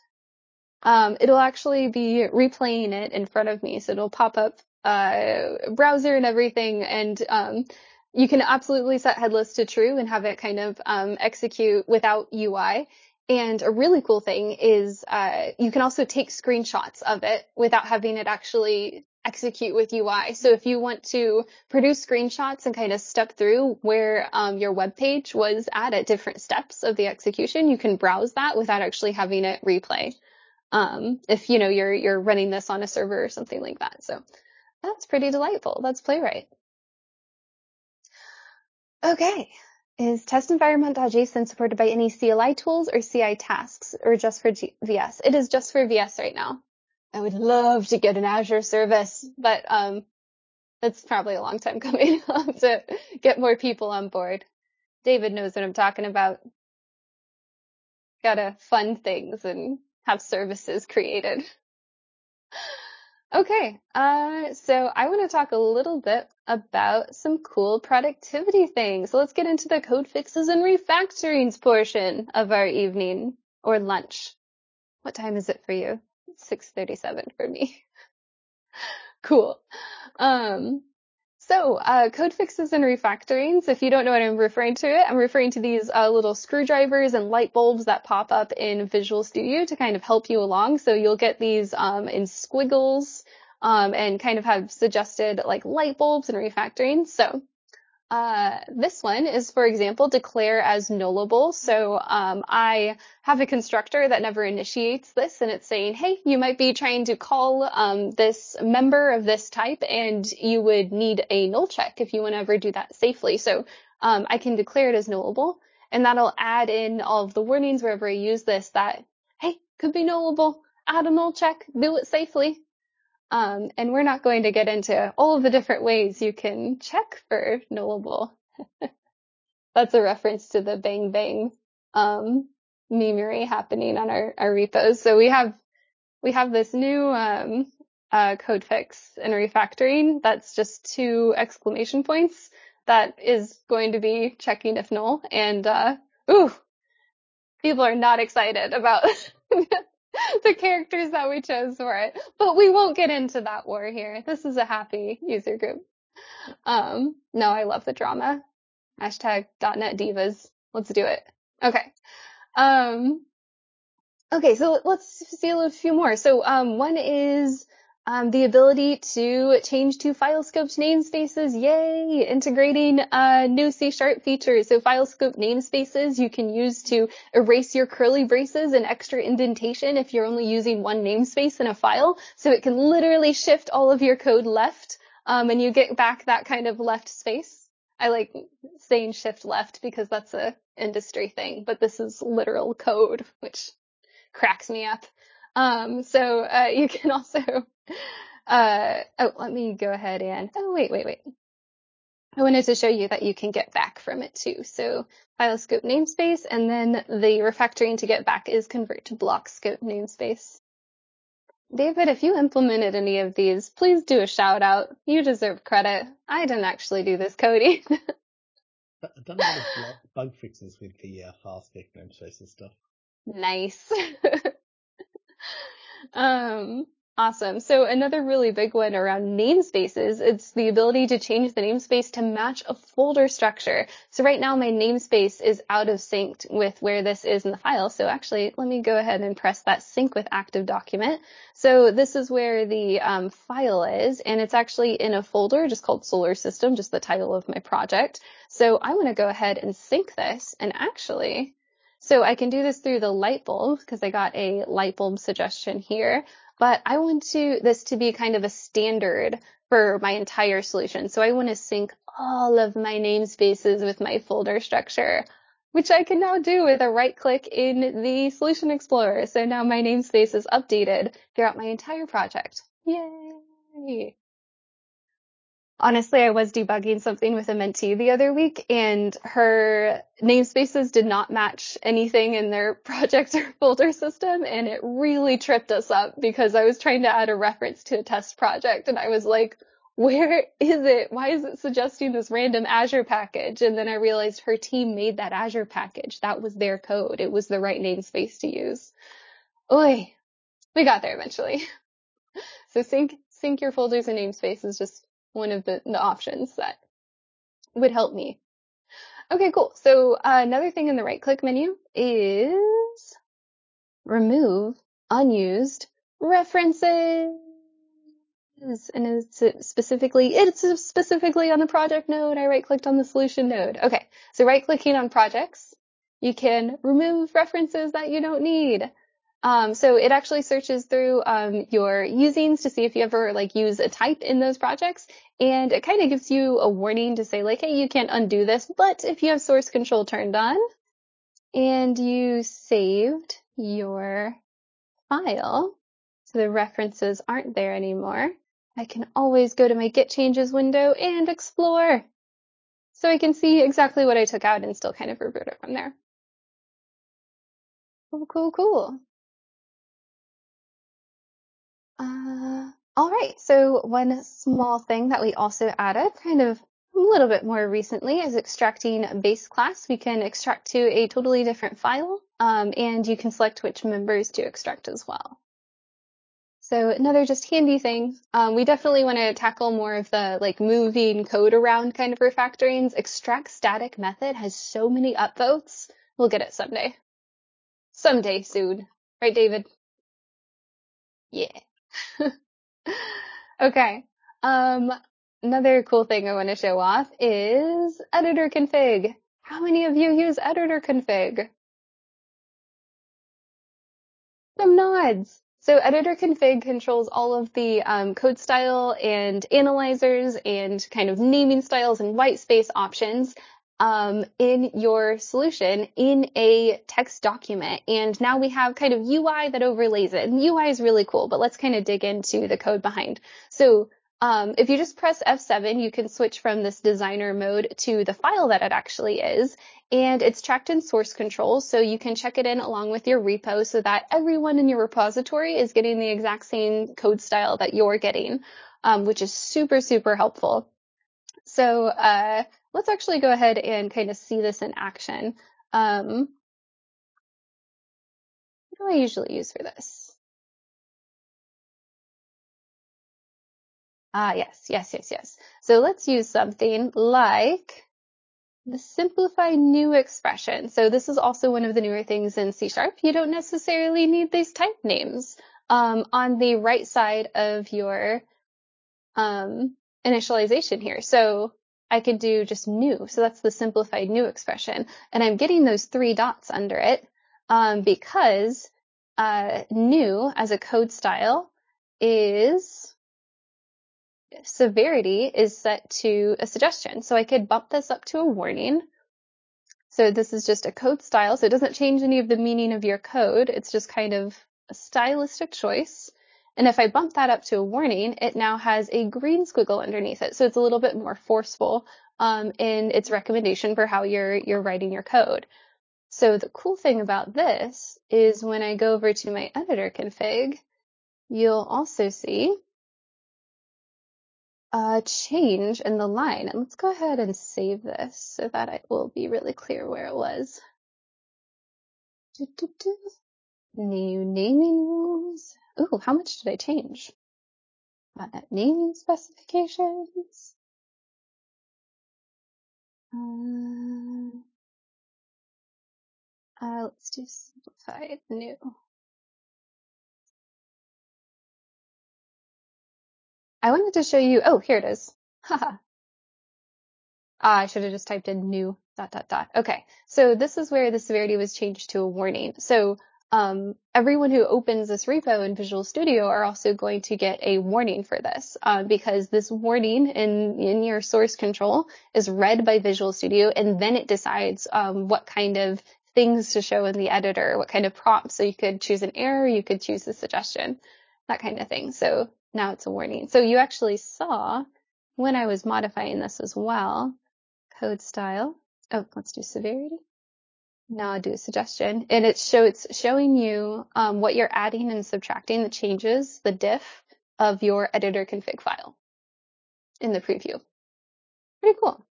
um, it'll actually be replaying it in front of me. So it'll pop up, uh, browser and everything. And, um, you can absolutely set headless to true and have it kind of, um, execute without UI. And a really cool thing is uh, you can also take screenshots of it without having it actually execute with UI. So if you want to produce screenshots and kind of step through where um, your web page was at at different steps of the execution, you can browse that without actually having it replay. Um, if you know you're you're running this on a server or something like that. So that's pretty delightful. That's Playwright. Okay, is test environment.json supported by any CLI tools or CI tasks or just for G- VS? It is just for VS right now. I would love to get an Azure service, but um, that's probably a long time coming to get more people on board. David knows what I'm talking about. Gotta fund things and have services created. Okay, uh, so I want to talk a little bit about some cool productivity things. So let's get into the code fixes and refactorings portion of our evening or lunch. What time is it for you? 6:37 for me. cool. Um, so, uh, code fixes and refactorings, if you don't know what I'm referring to it, I'm referring to these uh, little screwdrivers and light bulbs that pop up in Visual Studio to kind of help you along. So you'll get these um, in squiggles um, and kind of have suggested like light bulbs and refactoring. So uh, this one is, for example, declare as nullable. So um, I have a constructor that never initiates this, and it's saying, "Hey, you might be trying to call um, this member of this type, and you would need a null check if you want to ever do that safely." So um, I can declare it as nullable, and that'll add in all of the warnings wherever I use this. That hey, could be nullable. Add a null check. Do it safely. Um, and we're not going to get into all of the different ways you can check for nullable. That's a reference to the bang bang um, happening on our, our repos. So we have we have this new um, uh, code fix and refactoring that's just two exclamation points that is going to be checking if null. And uh, ooh, people are not excited about the characters that we chose for it. But we won't get into that war here. This is a happy user group. Um, no, I love the drama. Hashtag .NET Divas. Let's do it. Okay. Um, okay, so let's see a few more. So, um, one is um, the ability to change to file scoped namespaces. Yay! Integrating uh, new C sharp features. So file scope namespaces you can use to erase your curly braces and extra indentation if you're only using one namespace in a file. So it can literally shift all of your code left, um, and you get back that kind of left space. I like saying shift left because that's a industry thing, but this is literal code, which cracks me up. Um, so uh, you can also, uh, oh, let me go ahead and, oh, wait, wait, wait. I wanted to show you that you can get back from it too. So file scope namespace, and then the refactoring to get back is convert to block scope namespace. David, if you implemented any of these, please do a shout out. You deserve credit. I didn't actually do this coding. I've done a lot of bug fixes with the uh, file scope namespace and stuff. Nice. um, awesome. So another really big one around namespaces, it's the ability to change the namespace to match a folder structure. So right now my namespace is out of sync with where this is in the file. So actually, let me go ahead and press that sync with active document. So this is where the um, file is, and it's actually in a folder just called solar system, just the title of my project. So I want to go ahead and sync this and actually So I can do this through the light bulb because I got a light bulb suggestion here, but I want to this to be kind of a standard for my entire solution. So I want to sync all of my namespaces with my folder structure, which I can now do with a right click in the solution explorer. So now my namespace is updated throughout my entire project. Yay! Honestly, I was debugging something with a mentee the other week and her namespaces did not match anything in their project or folder system. And it really tripped us up because I was trying to add a reference to a test project and I was like, where is it? Why is it suggesting this random Azure package? And then I realized her team made that Azure package. That was their code. It was the right namespace to use. Oi, we got there eventually. So sync, sync your folders and namespaces just one of the, the options that would help me. Okay, cool. So uh, another thing in the right click menu is remove unused references. And it's specifically, it's specifically on the project node. I right clicked on the solution node. Okay. So right clicking on projects, you can remove references that you don't need. Um, so it actually searches through um, your usings to see if you ever like use a type in those projects, and it kind of gives you a warning to say like, hey, you can't undo this, but if you have source control turned on and you saved your file, so the references aren't there anymore, I can always go to my Git changes window and explore. So I can see exactly what I took out and still kind of revert it from there. Cool, cool, cool. Uh, all right. So one small thing that we also added kind of a little bit more recently is extracting base class. We can extract to a totally different file, um, and you can select which members to extract as well. So another just handy thing. Um, we definitely want to tackle more of the like moving code around kind of refactorings. Extract static method has so many upvotes. We'll get it someday. Someday soon. Right, David? Yeah. okay. Um, another cool thing I want to show off is editor config. How many of you use editor config? Some nods. So editor config controls all of the um, code style and analyzers and kind of naming styles and white space options um, in your solution in a text document. And now we have kind of UI that overlays it. And UI is really cool, but let's kind of dig into the code behind. So um, if you just press F7, you can switch from this designer mode to the file that it actually is. And it's tracked in source control, so you can check it in along with your repo so that everyone in your repository is getting the exact same code style that you're getting, um, which is super, super helpful. So uh, let's actually go ahead and kind of see this in action. Um, what do I usually use for this? Ah, yes, yes, yes, yes. So let's use something like the simplify new expression. So this is also one of the newer things in C Sharp. You don't necessarily need these type names. Um, on the right side of your um, initialization here. So I could do just new. So that's the simplified new expression. And I'm getting those three dots under it um, because uh, new as a code style is severity is set to a suggestion. So I could bump this up to a warning. So this is just a code style. So it doesn't change any of the meaning of your code. It's just kind of a stylistic choice. And if I bump that up to a warning, it now has a green squiggle underneath it. So it's a little bit more forceful um, in its recommendation for how you're you're writing your code. So the cool thing about this is when I go over to my editor config, you'll also see a change in the line. And let's go ahead and save this so that it will be really clear where it was. New naming rules. Ooh, how much did I change? Uh, naming specifications. Uh, uh, let's do simplified new. I wanted to show you, oh, here it is. Haha. ah, I should have just typed in new dot dot dot. Okay, so this is where the severity was changed to a warning. So um, everyone who opens this repo in Visual Studio are also going to get a warning for this uh, because this warning in in your source control is read by Visual Studio and then it decides um, what kind of things to show in the editor, what kind of prompts. So you could choose an error, you could choose a suggestion, that kind of thing. So now it's a warning. So you actually saw when I was modifying this as well, code style. Oh, let's do severity. Now I'll do a suggestion and show, it's showing you um, what you're adding and subtracting the changes, the diff of your editor config file in the preview. Pretty cool.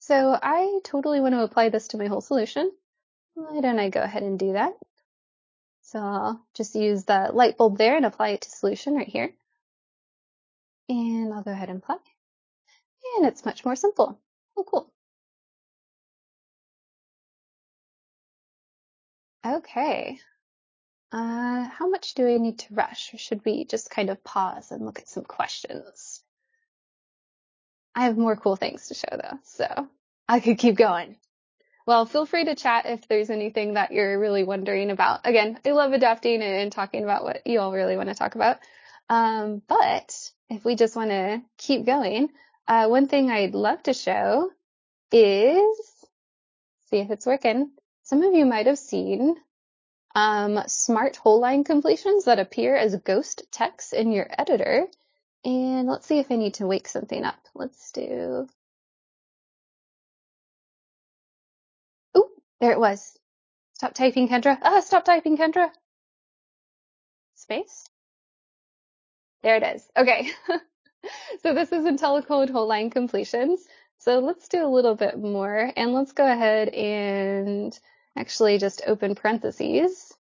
So I totally want to apply this to my whole solution. Why don't I go ahead and do that? So I'll just use the light bulb there and apply it to solution right here. And I'll go ahead and apply. And it's much more simple. Oh, cool. Okay. Uh, how much do I need to rush? Or should we just kind of pause and look at some questions? I have more cool things to show though, so I could keep going. Well, feel free to chat if there's anything that you're really wondering about. Again, I love adapting and talking about what you all really want to talk about. Um, but if we just want to keep going, uh, one thing I'd love to show is, see if it's working. Some of you might have seen um, smart whole line completions that appear as ghost text in your editor. And let's see if I need to wake something up. Let's do Oh, There it was. Stop typing, Kendra. Ah, stop typing, Kendra. Space. There it is. Okay. so this is IntelliCode whole line completions. So let's do a little bit more and let's go ahead and actually just open parentheses.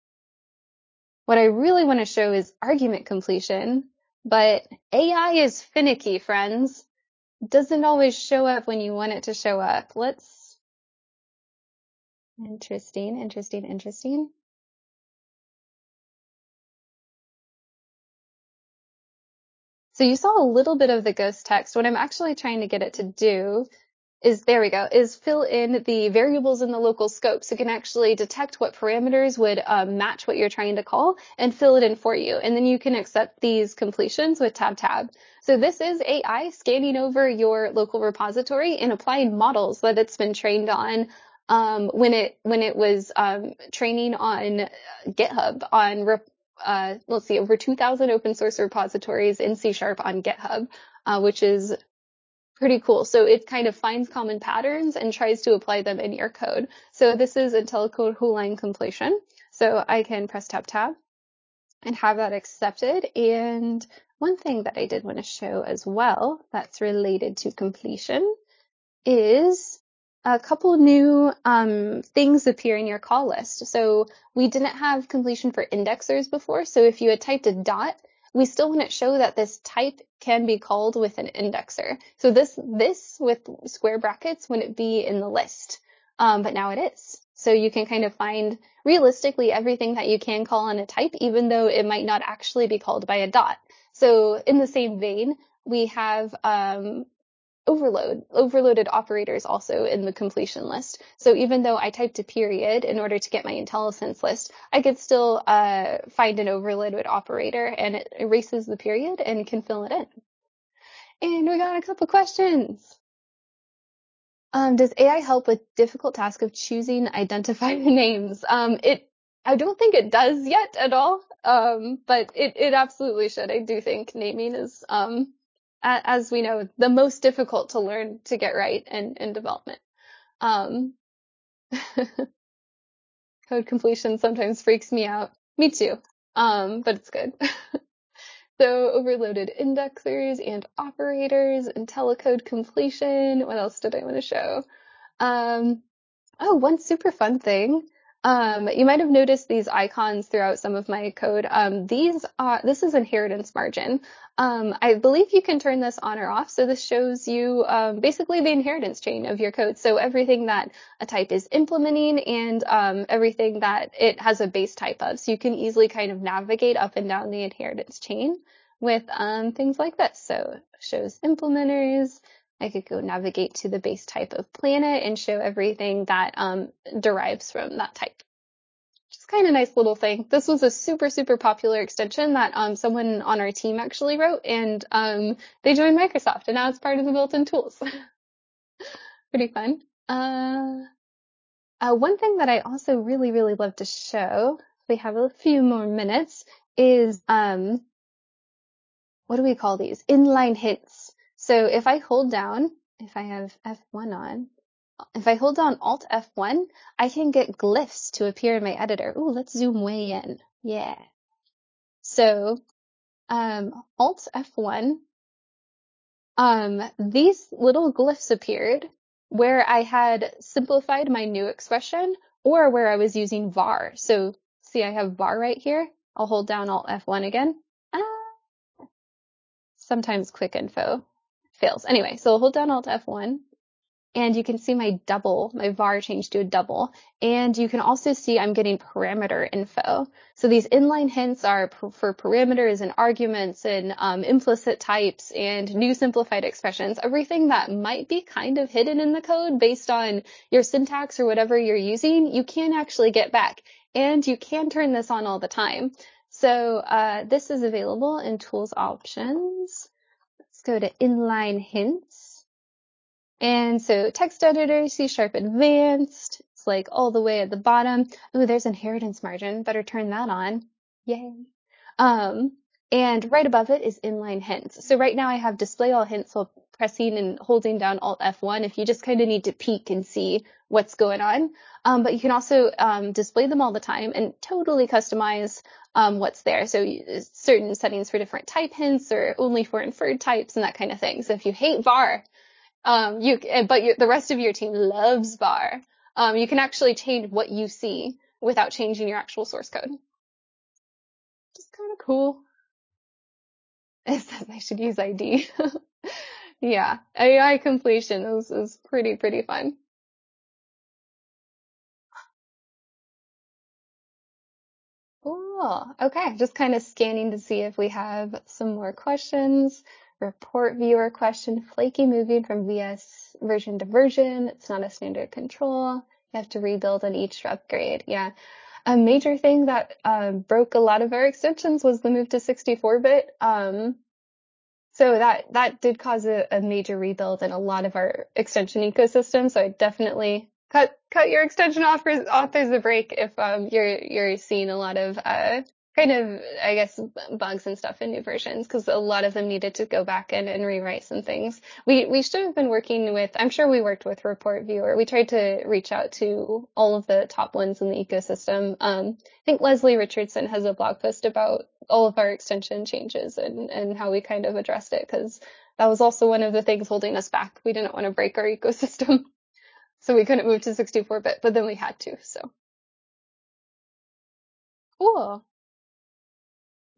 What I really want to show is argument completion, but AI is finicky, friends. Doesn't always show up when you want it to show up. Let's Interesting, interesting, interesting. So you saw a little bit of the ghost text. What I'm actually trying to get it to do is, there we go, is fill in the variables in the local scope. So it can actually detect what parameters would um, match what you're trying to call and fill it in for you. And then you can accept these completions with tab tab. So this is AI scanning over your local repository and applying models that it's been trained on um, when it when it was um, training on GitHub on uh, let's see over 2,000 open source repositories in C sharp on GitHub, uh, which is pretty cool. So it kind of finds common patterns and tries to apply them in your code. So this is IntelliCode whole line completion. So I can press tab tab and have that accepted. And one thing that I did want to show as well that's related to completion is a couple new um, things appear in your call list. So we didn't have completion for indexers before. So if you had typed a dot, we still wouldn't show that this type can be called with an indexer. So this this with square brackets wouldn't be in the list, um, but now it is. So you can kind of find realistically everything that you can call on a type, even though it might not actually be called by a dot. So in the same vein, we have um, overload, overloaded operators also in the completion list. So even though I typed a period in order to get my IntelliSense list, I could still uh, find an overloaded operator and it erases the period and can fill it in. And we got a couple questions. Um, does AI help with difficult task of choosing identifier names? Um, it, I don't think it does yet at all. Um, but it, it absolutely should. I do think naming is, um, as we know, the most difficult to learn to get right in, in development. Um, code completion sometimes freaks me out. Me too. Um, but it's good. so overloaded indexers and operators, IntelliCode completion. What else did I want to show? Um, oh, one super fun thing um, you might have noticed these icons throughout some of my code. Um, these are, this is inheritance margin. Um, I believe you can turn this on or off. So this shows you um, basically the inheritance chain of your code. So everything that a type is implementing and um, everything that it has a base type of. So you can easily kind of navigate up and down the inheritance chain with um, things like this. So shows implementers, I could go navigate to the base type of planet and show everything that um, derives from that type. Just kind of nice little thing. This was a super, super popular extension that um, someone on our team actually wrote, and um, they joined Microsoft, and now it's part of the built-in tools. Pretty fun. Uh, uh, one thing that I also really, really love to show, we have a few more minutes, is um, what do we call these? Inline hints. So if I hold down, if I have F1 on, if I hold down Alt F1, I can get glyphs to appear in my editor. Ooh, let's zoom way in. Yeah. So, um, Alt F1, um, these little glyphs appeared where I had simplified my new expression or where I was using var. So see, I have var right here. I'll hold down Alt F1 again. Ah. Sometimes quick info fails. Anyway, so hold down Alt F1 and you can see my double, my var changed to a double. And you can also see I'm getting parameter info. So these inline hints are for parameters and arguments and um, implicit types and new simplified expressions, everything that might be kind of hidden in the code based on your syntax or whatever you're using, you can actually get back. And you can turn this on all the time. So uh, this is available in tools options. Go to inline hints. And so text editor, C sharp advanced, it's like all the way at the bottom. Oh, there's inheritance margin. Better turn that on. Yay. Um, and right above it is inline hints. So right now I have display all hints while pressing and holding down Alt F1 if you just kind of need to peek and see what's going on. Um, but you can also um, display them all the time and totally customize um, what's there. So certain settings for different type hints or only for inferred types and that kind of thing. So if you hate var, um, you, but you, the rest of your team loves var. Um, you can actually change what you see without changing your actual source code. Just kind of cool. It says I should use ID. yeah, AI completion is, is pretty, pretty fun. Cool. Okay, just kind of scanning to see if we have some more questions report viewer question, flaky moving from VS version to version. It's not a standard control. You have to rebuild on each upgrade. Yeah. A major thing that uh, broke a lot of our extensions was the move to 64-bit. Um, so that that did cause a, a, major rebuild in a lot of our extension ecosystem. So I definitely cut cut your extension offers authors a break if um, you're you're seeing a lot of uh, kind of, I guess, bugs and stuff in new versions because a lot of them needed to go back in and rewrite some things. We we should have been working with. I'm sure we worked with Report Viewer. We tried to reach out to all of the top ones in the ecosystem. Um, I think Leslie Richardson has a blog post about all of our extension changes and and how we kind of addressed it because that was also one of the things holding us back. We didn't want to break our ecosystem. So we couldn't move to 64 bit, but then we had to, so. Cool.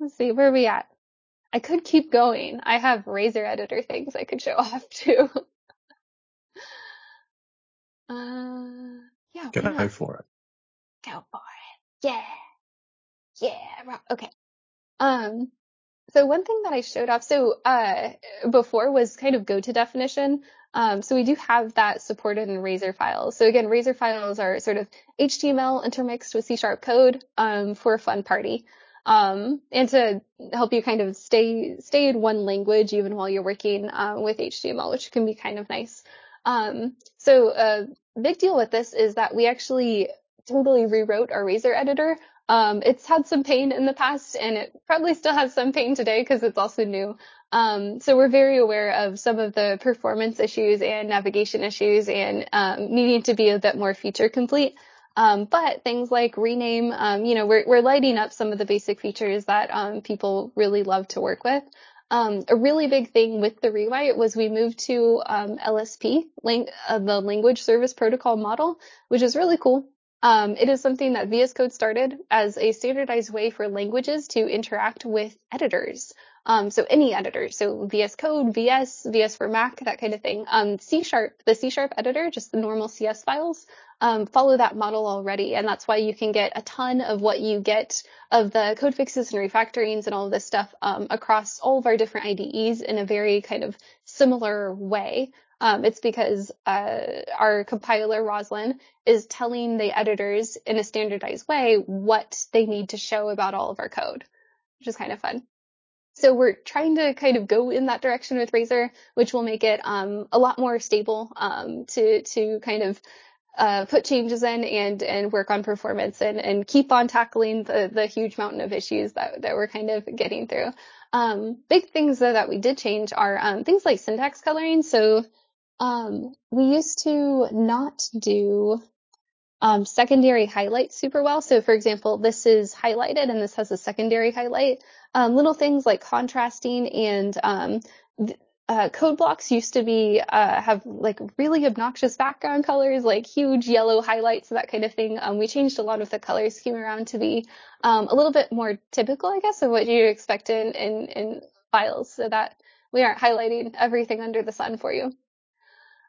Let's see, where are we at? I could keep going. I have razor editor things I could show off too. uh, yeah. Go not? for it. Go for it. Yeah. Yeah. Okay. Um, so one thing that I showed off, so, uh, before was kind of go to definition. Um, so we do have that supported in Razor files. So again, Razor files are sort of HTML intermixed with C sharp code, um, for a fun party um, and to help you kind of stay stay in one language even while you're working uh, with HTML, which can be kind of nice. Um, so a big deal with this is that we actually totally rewrote our Razor editor. Um, it's had some pain in the past, and it probably still has some pain today because it's also new. Um, so we're very aware of some of the performance issues and navigation issues, and um, needing to be a bit more feature complete. Um, but things like rename, um, you know, we're, we're lighting up some of the basic features that um, people really love to work with. Um, a really big thing with the rewrite was we moved to um, LSP, lang- uh, the language service protocol model, which is really cool. Um, it is something that VS Code started as a standardized way for languages to interact with editors. Um, so any editor, so VS Code, VS, VS for Mac, that kind of thing. Um, C Sharp, the C Sharp editor, just the normal CS files, um, follow that model already. And that's why you can get a ton of what you get of the code fixes and refactorings and all of this stuff um, across all of our different IDEs in a very kind of similar way. Um, it's because uh, our compiler Roslyn is telling the editors in a standardized way what they need to show about all of our code, which is kind of fun. So we're trying to kind of go in that direction with Razor, which will make it um, a lot more stable um, to to kind of uh, put changes in and and work on performance and and keep on tackling the the huge mountain of issues that that we're kind of getting through. Um, big things though that we did change are um, things like syntax coloring. So um, we used to not do um, secondary highlights super well. So for example, this is highlighted and this has a secondary highlight. Um, little things like contrasting and um, th- uh, code blocks used to be uh, have like really obnoxious background colors, like huge yellow highlights, that kind of thing. Um, we changed a lot of the color scheme around to be um, a little bit more typical, I guess, of what you expect in, in in files, so that we aren't highlighting everything under the sun for you.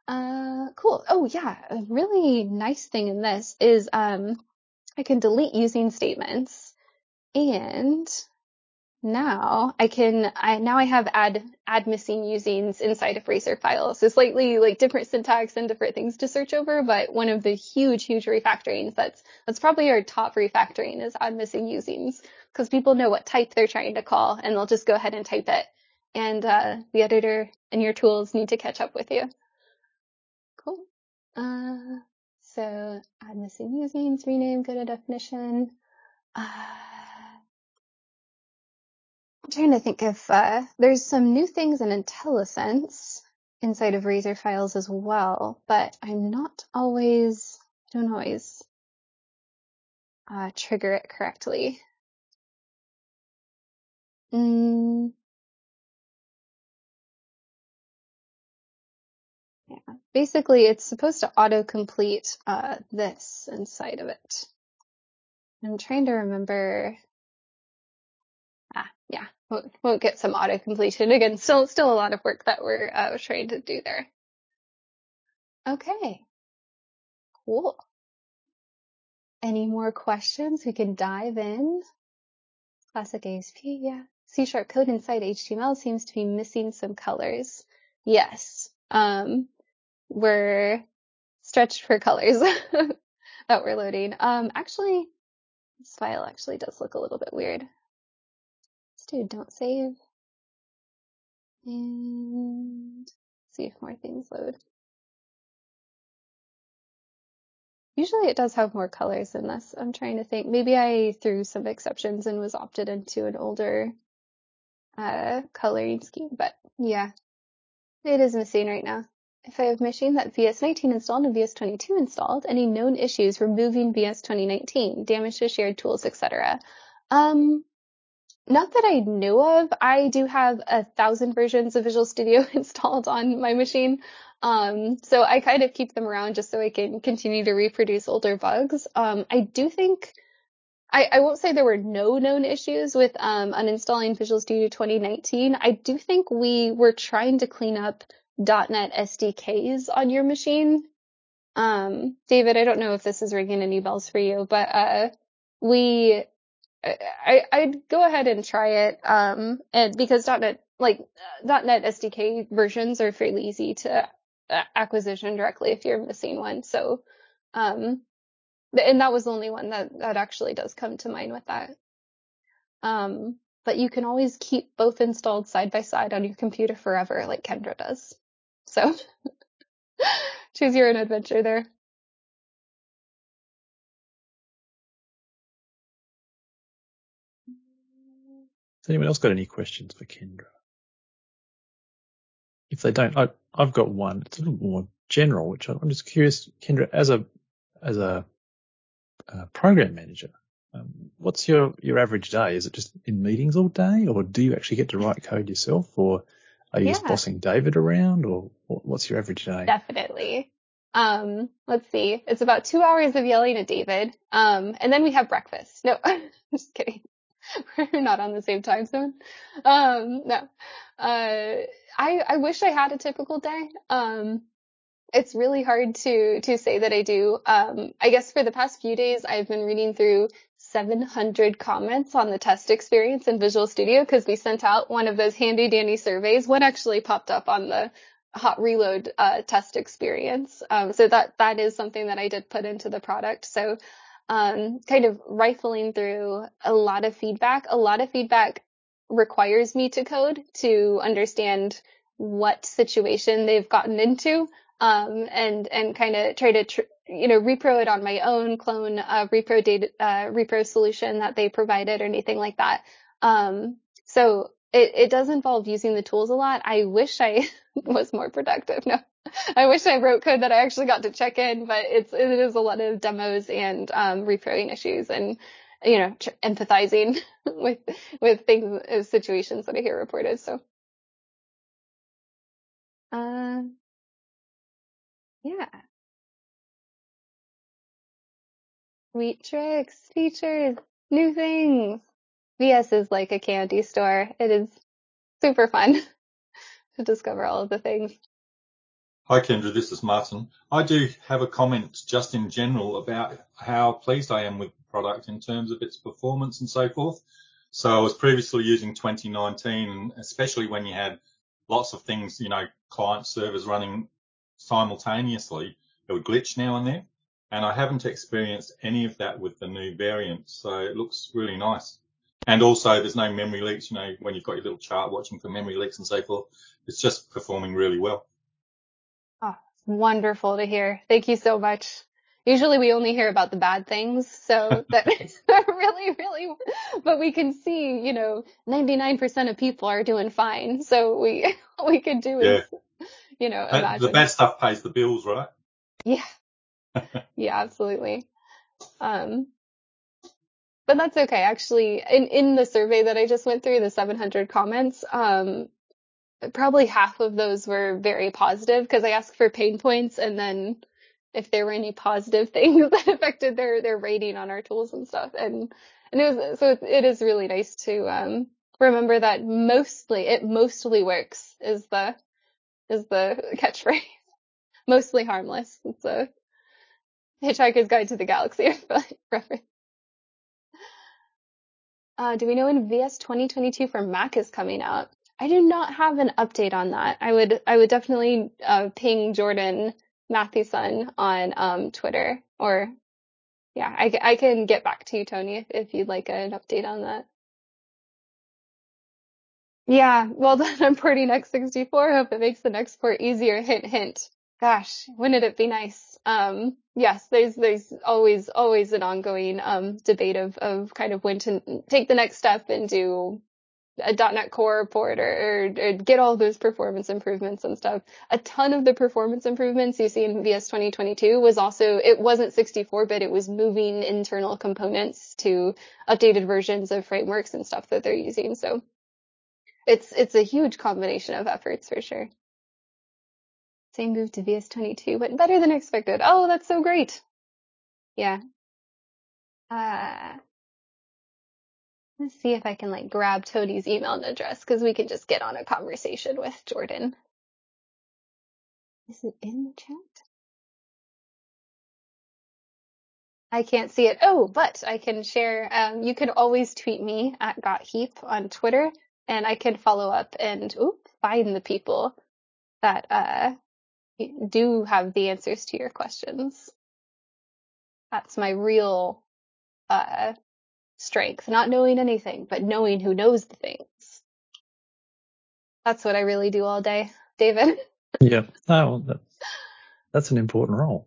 Uh, cool. Oh yeah, a really nice thing in this is um, I can delete using statements, and now I can I now I have add add missing usings inside of Razor files. So slightly like different syntax and different things to search over, but one of the huge huge refactorings that's that's probably our top refactoring is add missing usings because people know what type they're trying to call and they'll just go ahead and type it, and uh, the editor and your tools need to catch up with you. Uh, so add missing usings, rename, go to definition. Uh, I'm trying to think if uh, there's some new things in IntelliSense inside of Razor files as well, but I'm not always, I don't always uh, trigger it correctly. Mm, yeah, basically it's supposed to autocomplete uh, this inside of it. I'm trying to remember. Ah, yeah, won't, won't get some auto completion again. Still, still a lot of work that we're uh, trying to do there. Okay, cool. Any more questions? We can dive in. Classic ASP, yeah. C sharp code inside HTML seems to be missing some colors. Yes. Um, we're stretched for colors that we're loading. Um, actually, this file actually does look a little bit weird. Let's do don't save. And see if more things load. Usually it does have more colors than this. I'm trying to think. Maybe I threw some exceptions and was opted into an older uh, coloring scheme, but yeah, it is missing right now. If I have machine that VS19 installed and VS22 installed, any known issues removing VS 2019, damage to shared tools, etc. Um, not that I know of. I do have a thousand versions of Visual Studio installed on my machine. Um, so I kind of keep them around just so I can continue to reproduce older bugs. Um, I do think I, I won't say there were no known issues with um, uninstalling Visual Studio 2019. I do think we were trying to clean up .NET SDKs on your machine. Um, David, I don't know if this is ringing any bells for you, but uh, we I, I'd go ahead and try it. Um, and because .NET, like, .NET SDK versions are fairly easy to uh, acquisition directly if you're missing one. So, um, and that was the only one that, that actually does come to mind with that. Um, but you can always keep both installed side by side on your computer forever, like Kendra does. So, choose your own adventure there. Has anyone else got any questions for Kendra? If they don't, I, I've got one. It's a little more general, which I'm just curious, Kendra, as a as a, a program manager, um, what's your your average day? Is it just in meetings all day, or do you actually get to write code yourself, or are you Yeah. just bossing David around, or what's your average day? Definitely. Um, let's see. It's about two hours of yelling at David. Um, and then we have breakfast. No, I'm just kidding. We're not on the same time zone. Um, no. Uh, I, I wish I had a typical day. Um, it's really hard to, to say that I do. Um, I guess for the past few days, I've been reading through 700 comments on the test experience in Visual Studio because we sent out one of those handy dandy surveys. One actually popped up on the hot reload uh, test experience. Um, so that that is something that I did put into the product. So um, kind of rifling through a lot of feedback. A lot of feedback requires me to code to understand what situation they've gotten into um, and and kind of try to tr- you know repro it on my own clone uh, repro data uh, repro solution that they provided or anything like that. Um, so it, it does involve using the tools a lot. I wish I was more productive. No, I wish I wrote code that I actually got to check in, but it's it is a lot of demos and um, reproing issues and you know tr- empathizing with with things uh, situations that I hear reported. So. Uh, yeah. Sweet tricks, features, new things. VS is like a candy store. It is super fun to discover all of the things. Hi, Kendra. This is Martin. I do have a comment just in general about how pleased I am with the product in terms of its performance and so forth. So I was previously using 2019, especially when you had lots of things, you know, client servers running simultaneously. It would glitch now and then. And I haven't experienced any of that with the new variant. So it looks really nice. And also there's no memory leaks, you know, when you've got your little chart watching for memory leaks and so forth. It's just performing really well. Oh, wonderful to hear. Thank you so much. Usually we only hear about the bad things, so that really, really, but we can see, you know, 99% of people are doing fine. So we, we could do is, you know, imagine. The bad stuff pays the bills, right? Yeah. yeah, absolutely. Um, but that's okay. Actually, in, in the survey that I just went through, the 700 comments, um, probably half of those were very positive because I asked for pain points and then if there were any positive things that affected their their rating on our tools and stuff. And and it was so it is really nice to um remember that mostly it mostly works is the is the catchphrase. mostly harmless. It's a Hitchhiker's Guide to the Galaxy reference. Uh, do we know when VS 2022 for Mac is coming out? I do not have an update on that. I would I would definitely uh, ping Jordan Matthiesen on um, Twitter or yeah, I, I can get back to you, Tony, if, if you'd like an update on that. Yeah, well done on porting x64. Hope it makes the next port easier. Hint, hint. Gosh, wouldn't it be nice? Um, yes, there's there's always always an ongoing um, debate of of kind of when to take the next step and do a .NET Core port or, or, or, get all those performance improvements and stuff. A ton of the performance improvements you see in VS 2022 was also, it wasn't 64-bit, it was moving internal components to updated versions of frameworks and stuff that they're using. So it's, it's a huge combination of efforts for sure. Same move to VS 22 went better than expected. Oh, that's so great. Yeah. Uh, Let's see if I can like grab Tony's email address because we can just get on a conversation with Jordan. Is it in the chat? I can't see it. Oh, but I can share. Um, you can always tweet me at GotHeap on Twitter, and I can follow up and oop, find the people that uh, do have the answers to your questions. That's my real uh, strength, not knowing anything, but knowing who knows the things. That's what I really do all day, David. Yeah. Oh, that, that's an important role.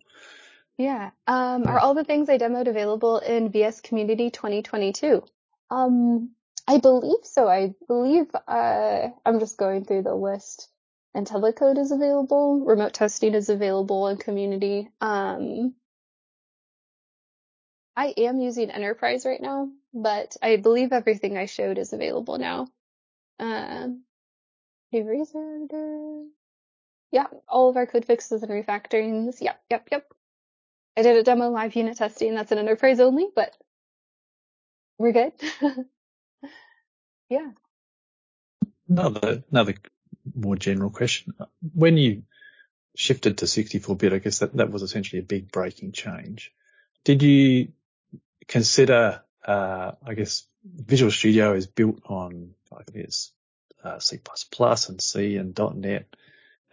Yeah. Um, are all the things I demoed available in VS Community 2022? Um, I believe so. I believe, uh, I'm just going through the list. IntelliCode is available. Remote testing is available in community. Um, I am using Enterprise right now, but I believe everything I showed is available now. Um, yeah, all of our code fixes and refactorings. Yep, yep, yep. I did a demo live unit testing. That's an enterprise only, but we're good. yeah. Another, another more general question. When you shifted to 64-bit, I guess that, that was essentially a big breaking change. Did you consider, uh, I guess Visual Studio is built on, I guess, uh, C++ and C and .NET.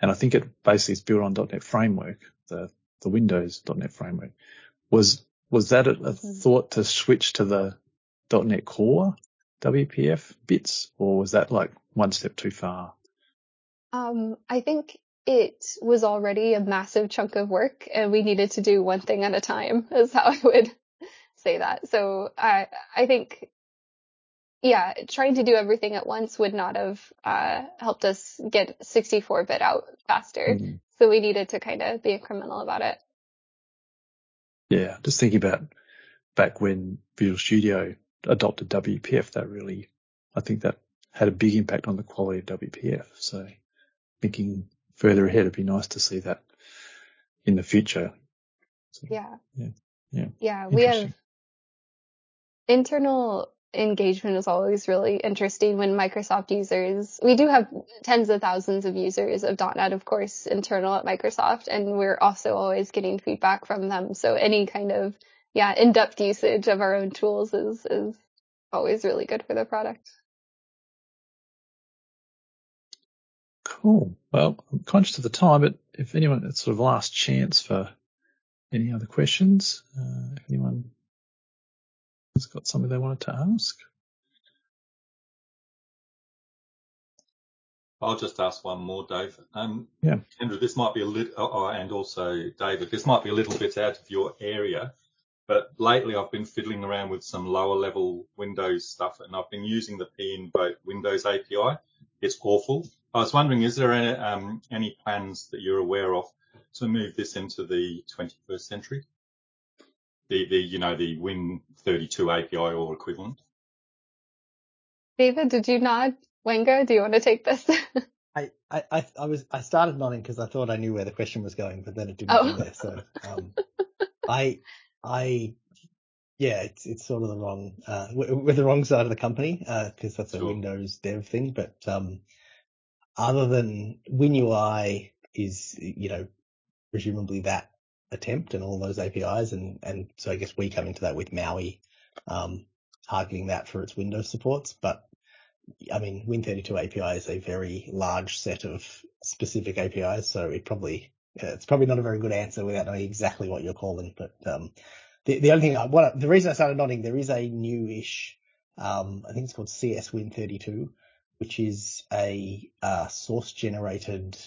and I think it basically is built on .NET Framework, the the Windows .NET Framework. Was was that a, a Mm-hmm. thought to switch to the .NET Core WPF bits, or was that like one step too far? Um, I think it was already a massive chunk of work and we needed to do one thing at a time is how I would say that. So I, I think, yeah, trying to do everything at once would not have, uh, helped us get 64 bit out faster. Mm. So we needed to kind of be incremental about it. Yeah, just thinking about back when Visual Studio adopted WPF, that really, I think that had a big impact on the quality of WPF. So thinking further ahead, it'd be nice to see that in the future. So, Yeah. Yeah. Yeah. Yeah. We have internal engagement is always really interesting when Microsoft users, we do have tens of thousands of users of .NET, of course, internal at Microsoft, and we're also always getting feedback from them. So any kind of, yeah, in-depth usage of our own tools is, is always really good for the product. Cool. Well, I'm conscious of the time, but if anyone, it's sort of last chance for any other questions, uh, if anyone has got something they wanted to ask. I'll just ask one more, Dave. Um, Yeah. Kendra, this might be a little, oh, and also David, this might be a little bit out of your area, but lately I've been fiddling around with some lower level Windows stuff and I've been using the pinvoke Windows API. It's awful. I was wondering, is there any, um, any plans that you're aware of to move this into the 21st century? The, the, you know, the Win32 API or equivalent? David, did you nod? Wengier, do you want to take this? I, I, I, I was, I started nodding because I thought I knew where the question was going, but then it didn't Oh. go there. So, um, I, I, yeah, it's, it's sort of the wrong, uh, we're, we're the wrong side of the company, uh, cause that's a Windows dev thing. But, um, other than WinUI is, you know, presumably that attempt and all those APIs. And, and so I guess we come into that with Maui, um, targeting that for its Windows supports. But I mean, Win32 API is a very large set of specific APIs, so it probably it's probably not a very good answer without knowing exactly what you're calling. But um, the the only thing, I, what the reason I started nodding, there is a newish, um, I think it's called CsWin32, which is a uh, source generated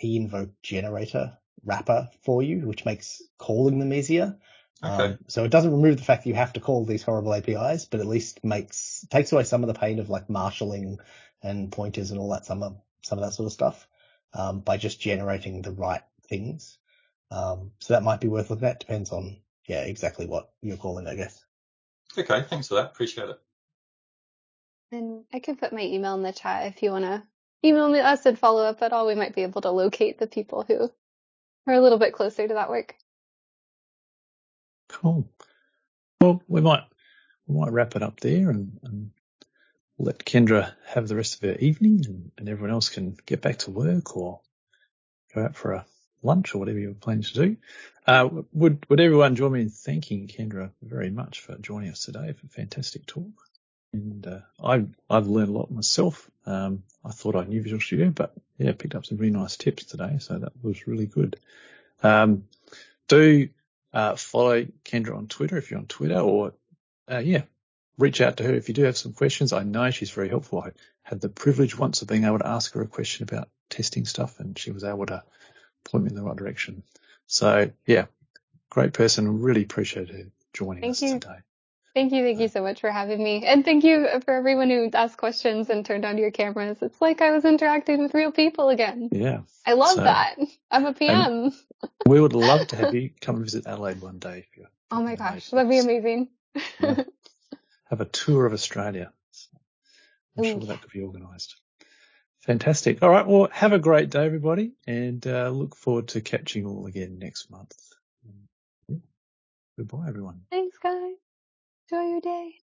pinvoke generator wrapper for you, which makes calling them easier. Okay. Um, so it doesn't remove the fact that you have to call these horrible APIs, but at least makes takes away some of the pain of like marshalling and pointers and all that some of some of that sort of stuff um, by just generating the right things. Um, so that might be worth looking at. Depends on yeah exactly what you're calling, I guess. Okay. Thanks for that. Appreciate it. And I can put my email in the chat if you want to email me us and follow up at all. We might be able to locate the people who are a little bit closer to that work. Cool. Well, we might we might wrap it up there and, and let Kendra have the rest of her evening, and, and everyone else can get back to work or go out for a lunch or whatever you're planning to do. Uh, would would everyone join me in thanking Kendra very much for joining us today for a fantastic talk? And uh, I've I've learned a lot myself. Um, I thought I knew Visual Studio, but yeah, picked up some really nice tips today, so that was really good. Um, do uh, follow Kendra on Twitter if you're on Twitter, or uh, yeah, reach out to her if you do have some questions. I know she's very helpful. I had the privilege once of being able to ask her a question about testing stuff, and she was able to point me in the right direction. So yeah, great person. Really appreciate her joining Thank us you. today. Thank you, thank you so much for having me. And thank you for everyone who asked questions and turned on your cameras. It's like I was interacting with real people again. Yeah, I love So- that. I'm a PM. we would love to have you come and visit Adelaide one day if you're. oh my gosh, that'd be amazing. Yeah. Have a tour of Australia. I'm Ooh, sure that could be organised. Fantastic. All right. Well, have a great day, everybody, and uh, look forward to catching you all again next month. Yeah. Goodbye, everyone. Thanks, guys. Enjoy your day.